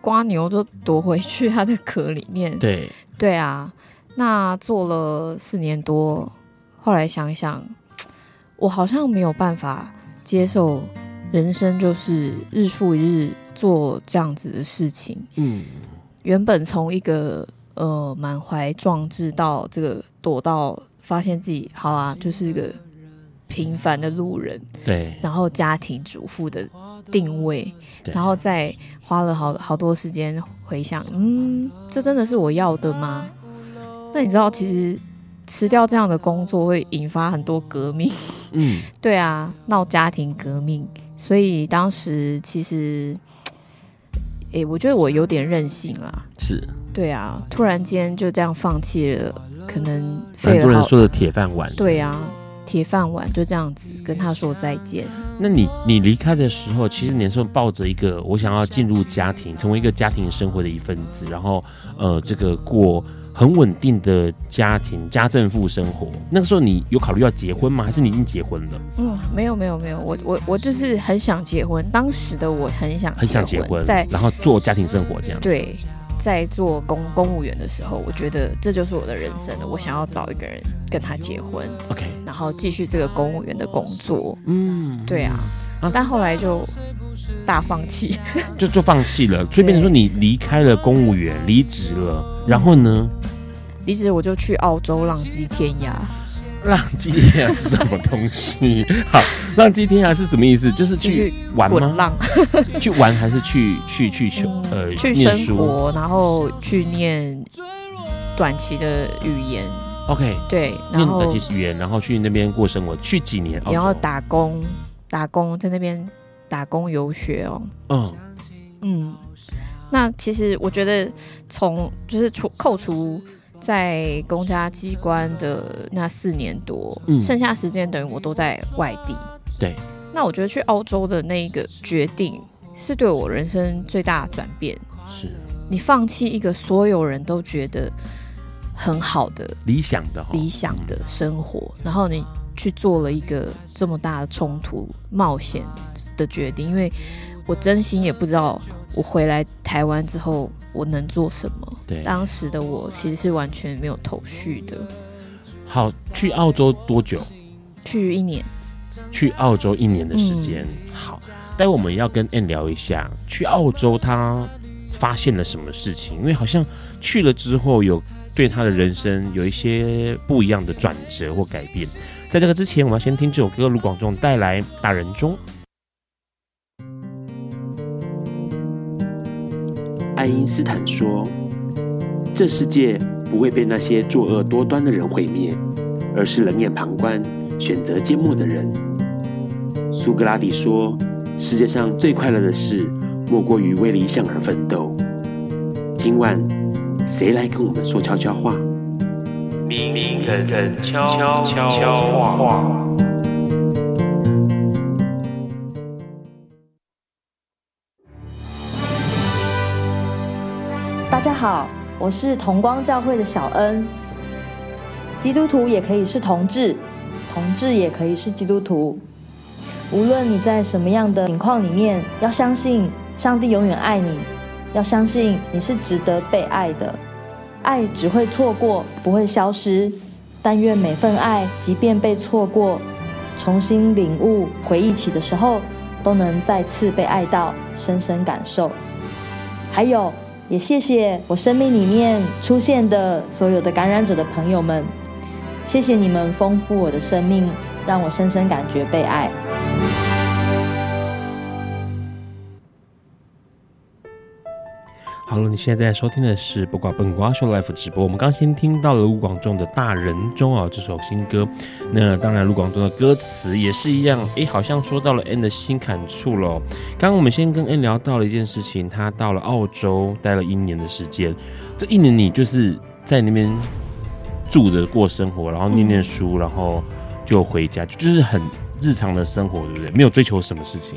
[SPEAKER 3] 瓜牛都躲回去它的壳里面。
[SPEAKER 2] 对，
[SPEAKER 3] 对啊，那做了四年多，后来想想，我好像没有办法接受人生就是日复一日做这样子的事情。嗯，原本从一个。呃，满怀壮志到这个躲到，发现自己好啊，就是一个平凡的路人。
[SPEAKER 2] 对。然
[SPEAKER 3] 后家庭主妇的定位，然后再花了好好多时间回想，嗯，这真的是我要的吗？那你知道，其实辞掉这样的工作会引发很多革命。嗯，对啊，闹家庭革命。所以当时其实。哎、欸，我觉得我有点任性啊。
[SPEAKER 2] 是，
[SPEAKER 3] 对啊，突然间就这样放弃了，可能
[SPEAKER 2] 很多人说的铁饭碗。
[SPEAKER 3] 对啊，铁饭碗就这样子跟他说再见。
[SPEAKER 2] 那你你离开的时候，其实你是抱着一个我想要进入家庭，成为一个家庭生活的一份子，然后呃，这个过。很稳定的家庭家政妇生活，那个时候你有考虑要结婚吗？还是你已经结婚了？
[SPEAKER 3] 嗯，没有没有没有，我我我就是很想结婚，当时的我很想
[SPEAKER 2] 很想结婚，
[SPEAKER 3] 在
[SPEAKER 2] 然后做家庭生活这样。
[SPEAKER 3] 对，在做公公务员的时候，我觉得这就是我的人生了。我想要找一个人跟他结婚
[SPEAKER 2] ，OK，
[SPEAKER 3] 然后继续这个公务员的工作。
[SPEAKER 2] 嗯，
[SPEAKER 3] 对啊。但后来就大放弃，
[SPEAKER 2] 就就放弃了。所以变成说你离开了公务员，离职了，然后呢？
[SPEAKER 3] 离职我就去澳洲浪迹天涯。
[SPEAKER 2] 浪迹天涯是什么东西？好，浪迹天涯是什么意思？就是去玩吗？
[SPEAKER 3] 滚浪？
[SPEAKER 2] 去玩还是去去去求呃
[SPEAKER 3] 去生活，然后去念短期的语言。
[SPEAKER 2] OK，
[SPEAKER 3] 对，
[SPEAKER 2] 念短期语言，然后去那边过生活，去几年？
[SPEAKER 3] 然后打工。打工在那边打工游学哦，嗯嗯，那其实我觉得从就是除扣除在公家机关的那四年多，嗯，剩下时间等于我都在外地。
[SPEAKER 2] 对，
[SPEAKER 3] 那我觉得去澳洲的那一个决定是对我人生最大的转变。
[SPEAKER 2] 是
[SPEAKER 3] 你放弃一个所有人都觉得很好的
[SPEAKER 2] 理想的
[SPEAKER 3] 理想的生活，然后你。去做了一个这么大的冲突冒险的决定，因为我真心也不知道我回来台湾之后我能做什么。
[SPEAKER 2] 对，
[SPEAKER 3] 当时的我其实是完全没有头绪的。
[SPEAKER 2] 好，去澳洲多久？
[SPEAKER 3] 去一年。
[SPEAKER 2] 去澳洲一年的时间。嗯、好，待会我们要跟 Ann 聊一下去澳洲他发现了什么事情，因为好像。去了之后有对他的人生有一些不一样的转折或改变。在这个之前，我们要先听这首歌，卢广仲带来《大人中》。
[SPEAKER 1] 爱因斯坦说：“这世界不会被那些作恶多端的人毁灭，而是冷眼旁观、选择缄默的人。”苏格拉底说：“世界上最快乐的事，莫过于为理想而奋斗。”今晚，谁来跟我们说悄悄话？明明人人悄悄
[SPEAKER 4] 话。好，我是同光教会的小恩。基督徒也可以是同志，同志也可以是基督徒。无论你在什么样的情况里面，要相信上帝永远爱你，要相信你是值得被爱的。爱只会错过，不会消失。但愿每份爱，即便被错过，重新领悟、回忆起的时候，都能再次被爱到，深深感受。还有，也谢谢我生命里面出现的所有的感染者的朋友们，谢谢你们丰富我的生命，让我深深感觉被爱。
[SPEAKER 2] 好了，你现在在收听的是不挂本瓜秀 Life 直播。我们刚先听到了卢广仲的《大人中》啊，这首新歌。那当然，卢广仲的歌词也是一样，诶，好像说到了 N 的新感触了。刚刚我们先跟 N 聊到了一件事情，他到了澳洲待了一年的时间。这一年你就是在那边住着过生活，然后念念书，然后就回家，就是很日常的生活，对不对？没有追求什么事情。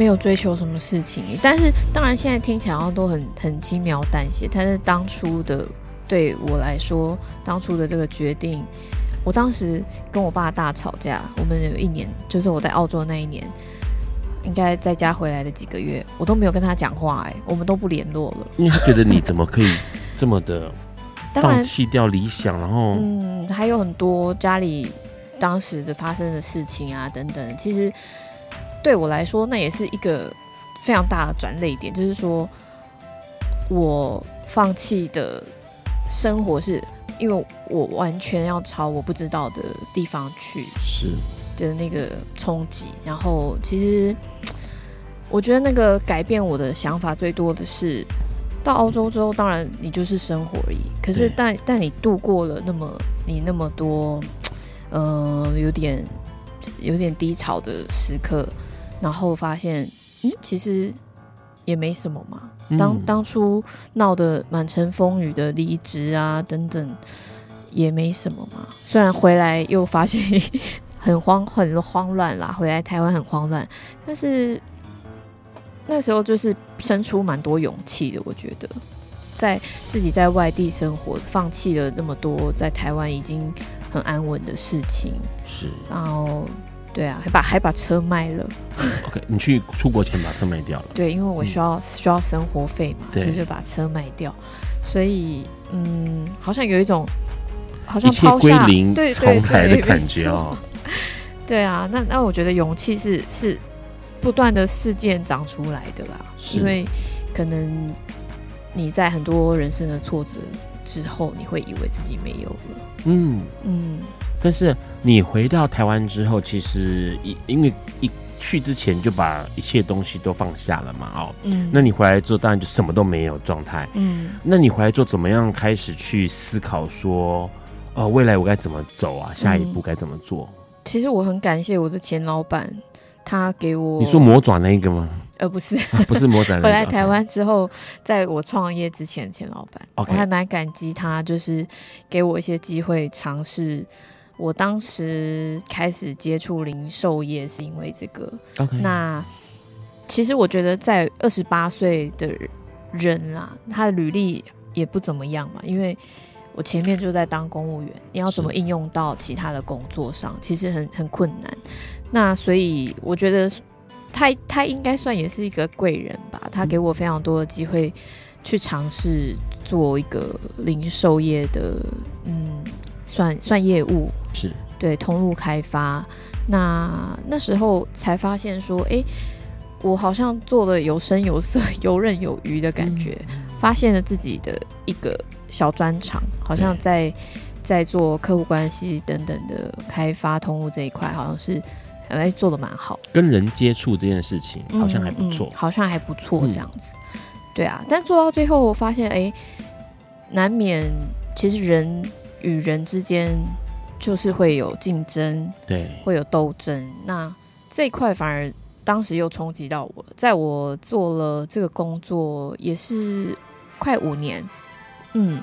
[SPEAKER 3] 没有追求什么事情，但是当然现在听起来都很很轻描淡写。但是当初的对我来说，当初的这个决定，我当时跟我爸大吵架。我们有一年，就是我在澳洲那一年，应该在家回来的几个月，我都没有跟他讲话，哎，我们都不联络了。
[SPEAKER 2] 因为他觉得你怎么可以这么的放弃掉理想，然后
[SPEAKER 3] 嗯，还有很多家里当时的发生的事情啊等等，其实。对我来说，那也是一个非常大的转泪点。就是说，我放弃的生活是因为我完全要朝我不知道的地方去，
[SPEAKER 2] 是
[SPEAKER 3] 的那个冲击。然后，其实我觉得那个改变我的想法最多的是，到澳洲之后，当然你就是生活而已。可是但，但但你度过了那么你那么多，呃，有点有点低潮的时刻。然后发现，嗯，其实也没什么嘛。当、嗯、当初闹得满城风雨的离职啊等等，也没什么嘛。虽然回来又发现 很慌很慌乱啦，回来台湾很慌乱，但是那时候就是生出蛮多勇气的。我觉得，在自己在外地生活，放弃了那么多在台湾已经很安稳的事情，
[SPEAKER 2] 是，
[SPEAKER 3] 然后。对啊，还把还把车卖了。
[SPEAKER 2] OK，你去出国前把车卖掉了。
[SPEAKER 3] 对，因为我需要、嗯、需要生活费嘛，所以就把车卖掉。所以，嗯，好像有一种好像抛下归零、重来的感觉哦。对啊，那那我觉得勇气是是不断的事件长出来的啦。因为可能你在很多人生的挫折之后，你会以为自己没有了。
[SPEAKER 2] 嗯嗯。但是你回到台湾之后，其实因因为一去之前就把一切东西都放下了嘛，哦，嗯，那你回来之后当然就什么都没有状态，嗯，那你回来之后怎么样开始去思考说，哦，未来我该怎么走啊？下一步该怎么做？
[SPEAKER 3] 嗯，其实我很感谢我的前老板，他给我，
[SPEAKER 2] 你说魔爪那一个吗？
[SPEAKER 3] 呃，不是，
[SPEAKER 2] 啊、不是魔爪。
[SPEAKER 3] 回来台湾之后，在我创业之前，前老板.我还蛮感激他，就是给我一些机会尝试。我当时开始接触零售业是因为这个。那其实我觉得在二十八岁的人啦，他的履历也不怎么样嘛，因为我前面就在当公务员，你要怎么应用到其他的工作上，其实很很困难。那所以我觉得他他应该算也是一个贵人吧，他给我非常多的机会去尝试做一个零售业的，嗯。算算业务
[SPEAKER 2] 是
[SPEAKER 3] 对通路开发，那那时候才发现说，哎、欸，我好像做的有声有色、游刃有余的感觉。嗯、发现了自己的一个小专长，好像在在做客户关系等等的开发通路这一块，好像是哎做的蛮好。
[SPEAKER 2] 跟人接触这件事情好像还不错、嗯嗯，
[SPEAKER 3] 好像还不错这样子。嗯、对啊，但做到最后我发现，哎，难免其实人与人之间就是会有竞争，
[SPEAKER 2] 对，
[SPEAKER 3] 会有斗争。那这一块反而。当时又冲击到我，在我做了这个工作也是快五年，嗯，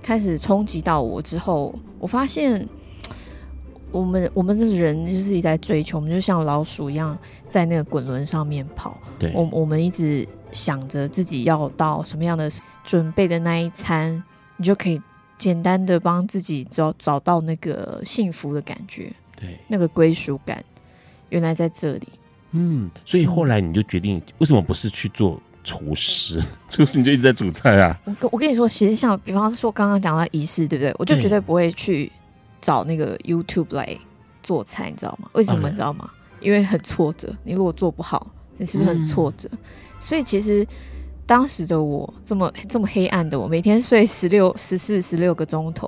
[SPEAKER 3] 开始冲击到我之后，我发现我们我们的人就是一直在追求，我们就像老鼠一样在那个滚轮上面跑。
[SPEAKER 2] 对，
[SPEAKER 3] 我我们一直想着自己要到什么样的准备的那一餐，你就可以简单的帮自己找找到那个幸福的感觉，
[SPEAKER 2] 对，那
[SPEAKER 3] 个归属感，原来在这里。
[SPEAKER 2] 嗯，所以后来你就决定，为什么不是去做厨师？厨师你就一直在煮菜啊？
[SPEAKER 3] 我跟我跟你说，其实像比方说刚刚讲到仪式，对不对？我就绝对不会去找那个 YouTube 来做菜，你知道吗？为什么你知道吗？因为很挫折。你如果做不好，你是不是很挫折？嗯、所以其实当时的我这么这么黑暗的我，每天睡十六、十四、十六个钟头。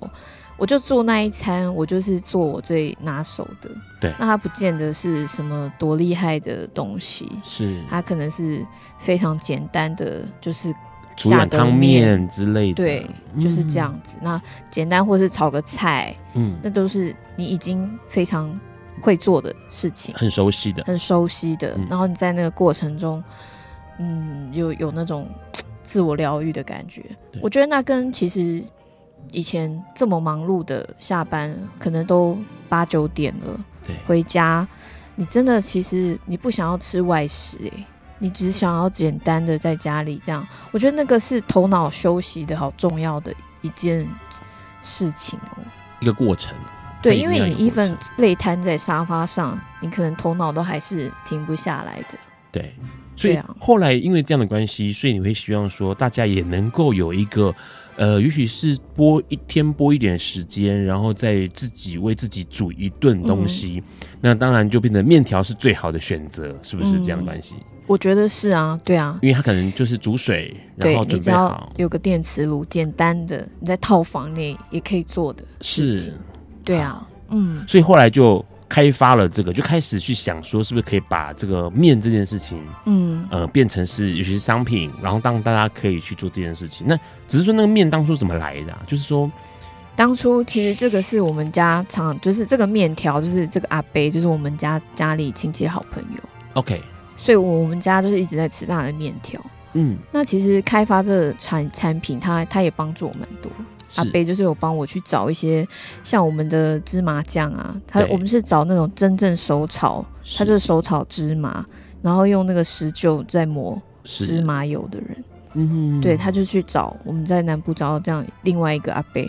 [SPEAKER 3] 我就做那一餐，我就是做我最拿手的。
[SPEAKER 2] 对，
[SPEAKER 3] 那它不见得是什么多厉害的东西，
[SPEAKER 2] 是
[SPEAKER 3] 它可能是非常简单的，就是
[SPEAKER 2] 煮碗汤面之类的。
[SPEAKER 3] 对，就是这样子。嗯、那简单或是炒个菜，
[SPEAKER 2] 嗯，
[SPEAKER 3] 那都是你已经非常会做的事情，
[SPEAKER 2] 很熟悉的，
[SPEAKER 3] 很熟悉的。嗯、然后你在那个过程中，嗯，有有那种 自我疗愈的感觉。我觉得那跟其实。以前这么忙碌的下班，可能都八九点了，
[SPEAKER 2] 对，
[SPEAKER 3] 回家，你真的其实你不想要吃外食，哎，你只想要简单的在家里这样。我觉得那个是头脑休息的好重要的一件事情哦，
[SPEAKER 2] 一个过程。
[SPEAKER 3] 对，因为你 even 累瘫在沙发上，你可能头脑都还是停不下来的。
[SPEAKER 2] 对，所以后来因为这样的关系，所以你会希望说大家也能够有一个。呃，也许是播一天播一点时间，然后再自己为自己煮一顿东西，嗯、那当然就变成面条是最好的选择，是不是这样的关系？
[SPEAKER 3] 我觉得是啊，对啊，
[SPEAKER 2] 因为它可能就是煮水，然后准备好，
[SPEAKER 3] 有个电磁炉，简单的你在套房内也可以做的，
[SPEAKER 2] 是，
[SPEAKER 3] 对啊，嗯，
[SPEAKER 2] 所以后来就。开发了这个，就开始去想说，是不是可以把这个面这件事情，
[SPEAKER 3] 嗯，
[SPEAKER 2] 呃，变成是尤其是商品，然后当大家可以去做这件事情。那只是说那个面当初怎么来的啊？就是说，
[SPEAKER 3] 当初其实这个是我们家常，就是这个面条，就是这个阿伯，就是我们家家里亲戚好朋友。
[SPEAKER 2] OK，
[SPEAKER 3] 所以我们家就是一直在吃他的面条。
[SPEAKER 2] 嗯，
[SPEAKER 3] 那其实开发这个产产品，他他也帮助我蛮多。阿伯就是有帮我去找一些像我们的芝麻酱啊，他我们是找那种真正手炒，他就是手炒芝麻，然后用那个石臼在磨芝麻油的人，
[SPEAKER 2] 嗯，
[SPEAKER 3] 对，他就去找我们在南部找到这样另外一个阿伯，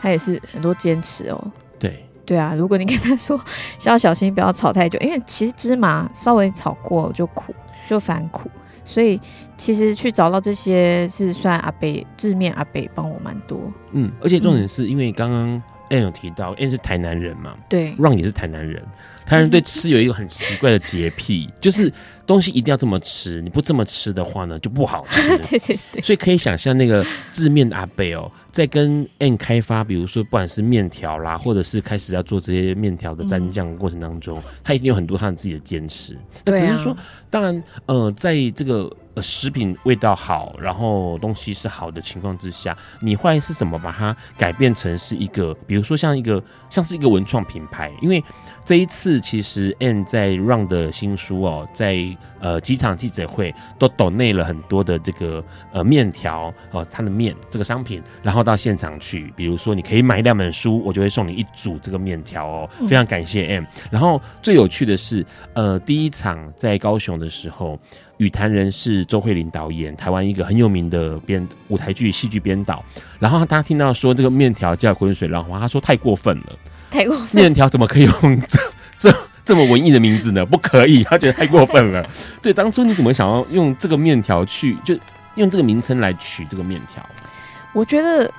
[SPEAKER 3] 他也是很多坚持哦，
[SPEAKER 2] 对，
[SPEAKER 3] 对啊，如果你跟他说 要小心不要炒太久，因为其实芝麻稍微炒过就苦，就反苦。所以其实去找到这些是算阿北字面阿北帮我蛮多，
[SPEAKER 2] 嗯，而且重点是因为刚刚 Ann 有提到 Ann 是台南人嘛，
[SPEAKER 3] 对
[SPEAKER 2] ，Ron 也是台南人，台湾人对吃有一个很奇怪的洁癖，就是东西一定要这么吃，你不这么吃的话呢就不好吃，
[SPEAKER 3] 对对对，
[SPEAKER 2] 所以可以想象那个字面的阿贝哦，在跟 Ann 开发，比如说不管是面条啦，或者是开始要做这些面条的蘸酱的过程当中，他一定有很多他自己的坚持，
[SPEAKER 3] 那，
[SPEAKER 2] 只是说。当然，呃，在这个呃食品味道好，然后东西是好的情况之下，你会是怎么把它改变成是一个，比如说像一个像是一个文创品牌？因为这一次其实 Ann 在 Run 的新书哦，在呃机场记者会都 donate 了很多的这个呃面条哦，它的面这个商品，然后到现场去，比如说你可以买两本书，我就会送你一组这个面条哦，非常感谢 Ann。然后最有趣的是，呃，第一场在高雄。的时候，与谈人是周慧玲导演，台湾一个很有名的编舞台剧戏剧编导。然后他听到说这个面条叫滚水浪花，他说太过分了，
[SPEAKER 3] 太过分，
[SPEAKER 2] 面条怎么可以用这这这么文艺的名字呢？不可以，他觉得太过分了。对，当初你怎么想要用这个面条去，就用这个名称来取这个面条？
[SPEAKER 3] 我觉得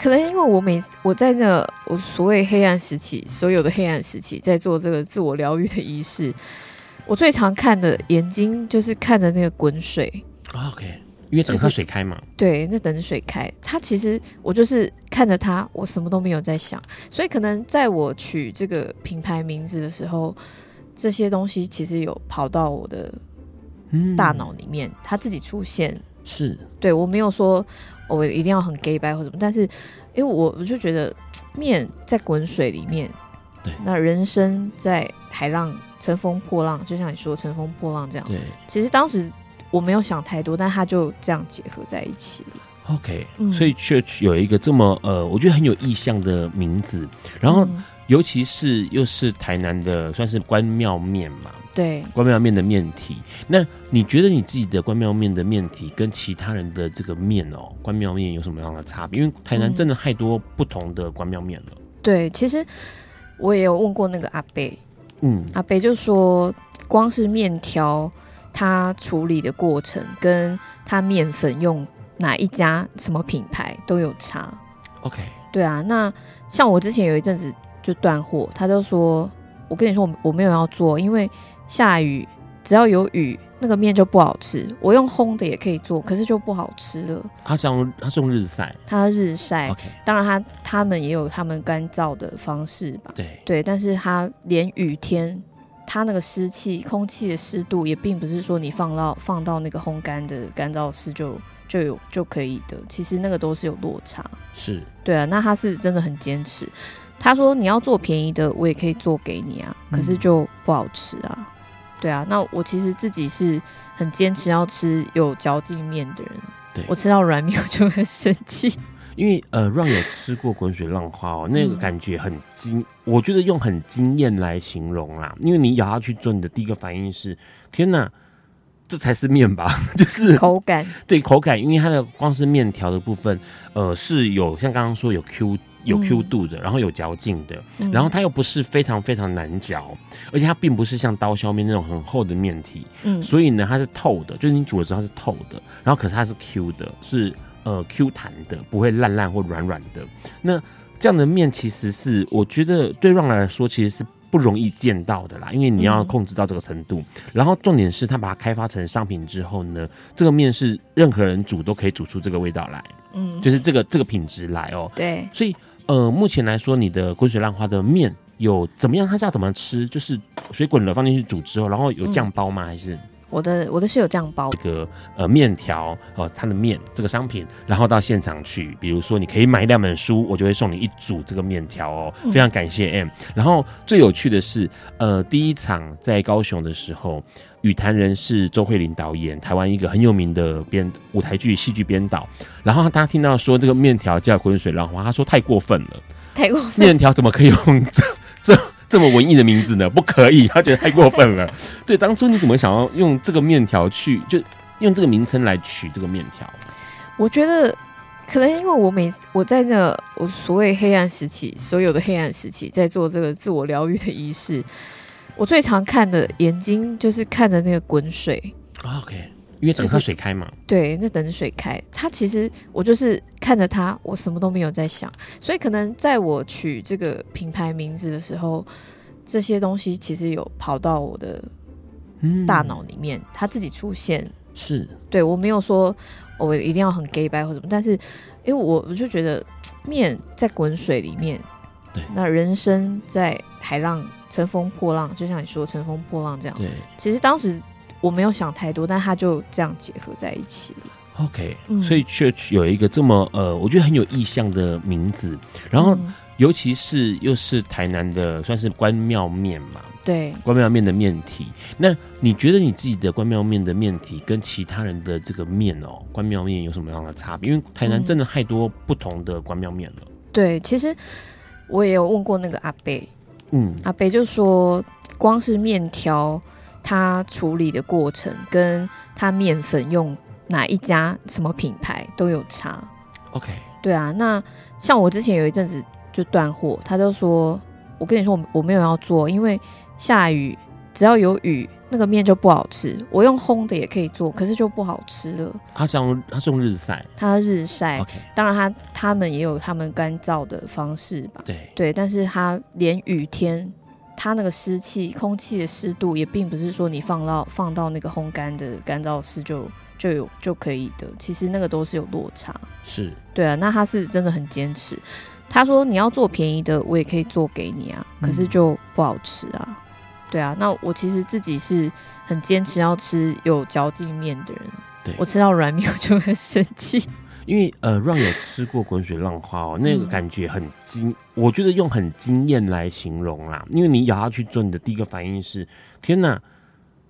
[SPEAKER 3] 可能因为我每我在那我所谓黑暗时期，所有的黑暗时期，在做这个自我疗愈的仪式。我最常看的眼睛就是看着那个滚水
[SPEAKER 2] ，OK，因为等它水开嘛。
[SPEAKER 3] 对，那等水开。它其实我就是看着它，我什么都没有在想，所以可能在我取这个品牌名字的时候，这些东西其实有跑到我的大脑里面，它自己出现。
[SPEAKER 2] 是，
[SPEAKER 3] 对我没有说我一定要很 gay 白或什么，但是因为我我就觉得面在滚水里面，
[SPEAKER 2] 对，
[SPEAKER 3] 那人生在海浪乘风破浪，就像你说乘风破浪这样。
[SPEAKER 2] 对，
[SPEAKER 3] 其实当时我没有想太多，但他就这样结合在一起了。
[SPEAKER 2] OK，、嗯、所以却有一个这么呃，我觉得很有意象的名字，然后、嗯、尤其是又是台南的，算是关庙面嘛。
[SPEAKER 3] 对，
[SPEAKER 2] 关庙面的面体，那你觉得你自己的关庙面的面体跟其他人的这个面哦，关庙面有什么样的差别？因为台南真的太多不同的关庙面了。
[SPEAKER 3] 对，其实我也有问过那个阿伯，
[SPEAKER 2] 嗯，
[SPEAKER 3] 阿北就说，光是面条，它处理的过程跟它面粉用哪一家什么品牌都有差。
[SPEAKER 2] OK，
[SPEAKER 3] 对啊，那像我之前有一阵子就断货，他就说，我跟你说我我没有要做，因为。下雨，只要有雨，那个面就不好吃。我用烘的也可以做，可是就不好吃了。
[SPEAKER 2] 他是用他是用日晒，
[SPEAKER 3] 他日晒。
[SPEAKER 2] OK，
[SPEAKER 3] 当然他他们也有他们干燥的方式吧。
[SPEAKER 2] 对
[SPEAKER 3] 对，但是他连雨天，他那个湿气、空气的湿度也并不是说你放到放到那个烘干的干燥室就就有就可以的。其实那个都是有落差。
[SPEAKER 2] 是，
[SPEAKER 3] 对啊，那他是真的很坚持。他说你要做便宜的，我也可以做给你啊，可是就不好吃啊。嗯对啊，那我其实自己是很坚持要吃有嚼劲面的人。
[SPEAKER 2] 对，
[SPEAKER 3] 我吃到软面 我就很生气。
[SPEAKER 2] 因为呃，Ron 有吃过滚水浪花哦，那个感觉很惊，嗯、我觉得用很惊艳来形容啦。因为你咬下去之后，你的第一个反应是：天哪，这才是面吧？就是
[SPEAKER 3] 口感，
[SPEAKER 2] 对口感，因为它的光是面条的部分，呃，是有像刚刚说有 Q。有 Q 度的，然后有嚼劲的，嗯、然后它又不是非常非常难嚼，而且它并不是像刀削面那种很厚的面体，嗯，所以呢，它是透的，就是你煮的时候它是透的，然后可是它是 Q 的，是呃 Q 弹的，不会烂烂或软软的。那这样的面其实是我觉得对 Ron 来说其实是不容易见到的啦，因为你要控制到这个程度，嗯、然后重点是它把它开发成商品之后呢，这个面是任何人煮都可以煮出这个味道来，嗯，就是这个这个品质来哦，
[SPEAKER 3] 对，
[SPEAKER 2] 所以。呃，目前来说，你的滚水浪花的面有怎么样？它是要怎么吃？就是水滚了放进去煮之后，然后有酱包吗？还是
[SPEAKER 3] 我的我的是有酱包。
[SPEAKER 2] 这个呃面条哦，它的面这个商品，然后到现场去，比如说你可以买两本书，我就会送你一组这个面条哦。非常感谢 M。然后最有趣的是，呃，第一场在高雄的时候。语坛人是周慧玲导演，台湾一个很有名的编舞台剧戏剧编导。然后他听到说这个面条叫滚水浪花，他说太过分了，
[SPEAKER 3] 太过分。
[SPEAKER 2] 面条怎么可以用这这这么文艺的名字呢？不可以，他觉得太过分了。对，当初你怎么想要用这个面条去，就用这个名称来取这个面条？
[SPEAKER 3] 我觉得可能因为我每我在那我所谓黑暗时期，所有的黑暗时期，在做这个自我疗愈的仪式。我最常看的眼睛就是看着那个滚水
[SPEAKER 2] ，OK，因为等它水开嘛。
[SPEAKER 3] 对，那等水开，它其实我就是看着它，我什么都没有在想，所以可能在我取这个品牌名字的时候，这些东西其实有跑到我的大脑里面，它自己出现。
[SPEAKER 2] 是，
[SPEAKER 3] 对我没有说我一定要很 gay 白或什么，但是因为我我就觉得面在滚水里面，
[SPEAKER 2] 对，
[SPEAKER 3] 那人生在海浪。乘风破浪，就像你说乘风破浪这样。
[SPEAKER 2] 对，
[SPEAKER 3] 其实当时我没有想太多，但它就这样结合在一起了。
[SPEAKER 2] OK，、嗯、所以却有一个这么呃，我觉得很有意象的名字，然后、嗯、尤其是又是台南的，算是关庙面嘛。
[SPEAKER 3] 对，
[SPEAKER 2] 关庙面的面体。那你觉得你自己的关庙面的面体跟其他人的这个面哦，关庙面有什么样的差别？因为台南真的太多不同的关庙面了、嗯。
[SPEAKER 3] 对，其实我也有问过那个阿贝。
[SPEAKER 2] 嗯，
[SPEAKER 3] 阿贝就说，光是面条，它处理的过程跟它面粉用哪一家什么品牌都有差。
[SPEAKER 2] OK，
[SPEAKER 3] 对啊，那像我之前有一阵子就断货，他就说，我跟你说我我没有要做，因为下雨，只要有雨，那个面就不好吃。我用烘的也可以做，可是就不好吃了。
[SPEAKER 2] 他是用他是用日晒，
[SPEAKER 3] 他日晒。
[SPEAKER 2] OK，
[SPEAKER 3] 当然他他们也有他们干燥的方式吧。
[SPEAKER 2] 对
[SPEAKER 3] 对，但是他连雨天，他那个湿气、空气的湿度也并不是说你放到放到那个烘干的干燥室就就有就可以的，其实那个都是有落差。
[SPEAKER 2] 是，
[SPEAKER 3] 对啊，那他是真的很坚持。他说你要做便宜的，我也可以做给你啊，可是就不好吃啊。嗯、对啊，那我其实自己是很坚持要吃有嚼劲面的人。
[SPEAKER 2] 对，
[SPEAKER 3] 我吃到软面我就很生气。
[SPEAKER 2] 因为呃，Ron 有吃过滚水浪花哦，那个感觉很惊，嗯、我觉得用很惊艳来形容啦。因为你咬下去之后，你的第一个反应是天哪！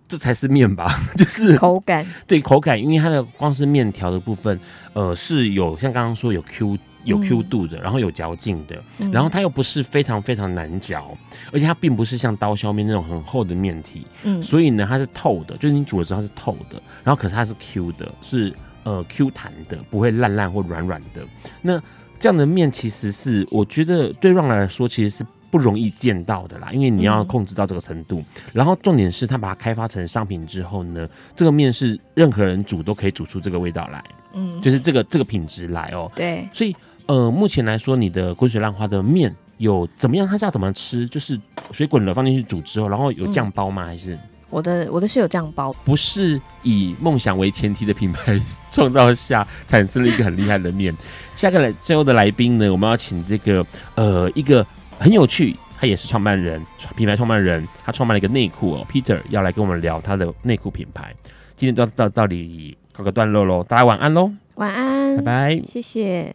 [SPEAKER 2] 这才是面吧，就是
[SPEAKER 3] 口感，
[SPEAKER 2] 对口感，因为它的光是面条的部分，呃，是有像刚刚说有 Q 有 Q 度的，嗯、然后有嚼劲的，嗯、然后它又不是非常非常难嚼，而且它并不是像刀削面那种很厚的面体，嗯，所以呢，它是透的，就是你煮的时候它是透的，然后可是它是 Q 的，是呃 Q 弹的，不会烂烂或软软的。那这样的面其实是我觉得对 Ron 来说其实是。不容易见到的啦，因为你要控制到这个程度。嗯、然后重点是，他把它开发成商品之后呢，这个面是任何人煮都可以煮出这个味道来，嗯，就是这个这个品质来哦。
[SPEAKER 3] 对，
[SPEAKER 2] 所以呃，目前来说，你的滚水浪花的面有怎么样？它是要怎么吃？就是水滚了放进去煮之后，然后有酱包吗？还是、嗯、
[SPEAKER 3] 我的我的是有酱包，
[SPEAKER 2] 不是以梦想为前提的品牌创造下产生了一个很厉害的面。下个来最后的来宾呢，我们要请这个呃一个。很有趣，他也是创办人，品牌创办人，他创办了一个内裤哦。Peter 要来跟我们聊他的内裤品牌。今天到到到底告个段落喽，大家晚安喽，
[SPEAKER 3] 晚安，
[SPEAKER 2] 拜拜，
[SPEAKER 3] 谢谢。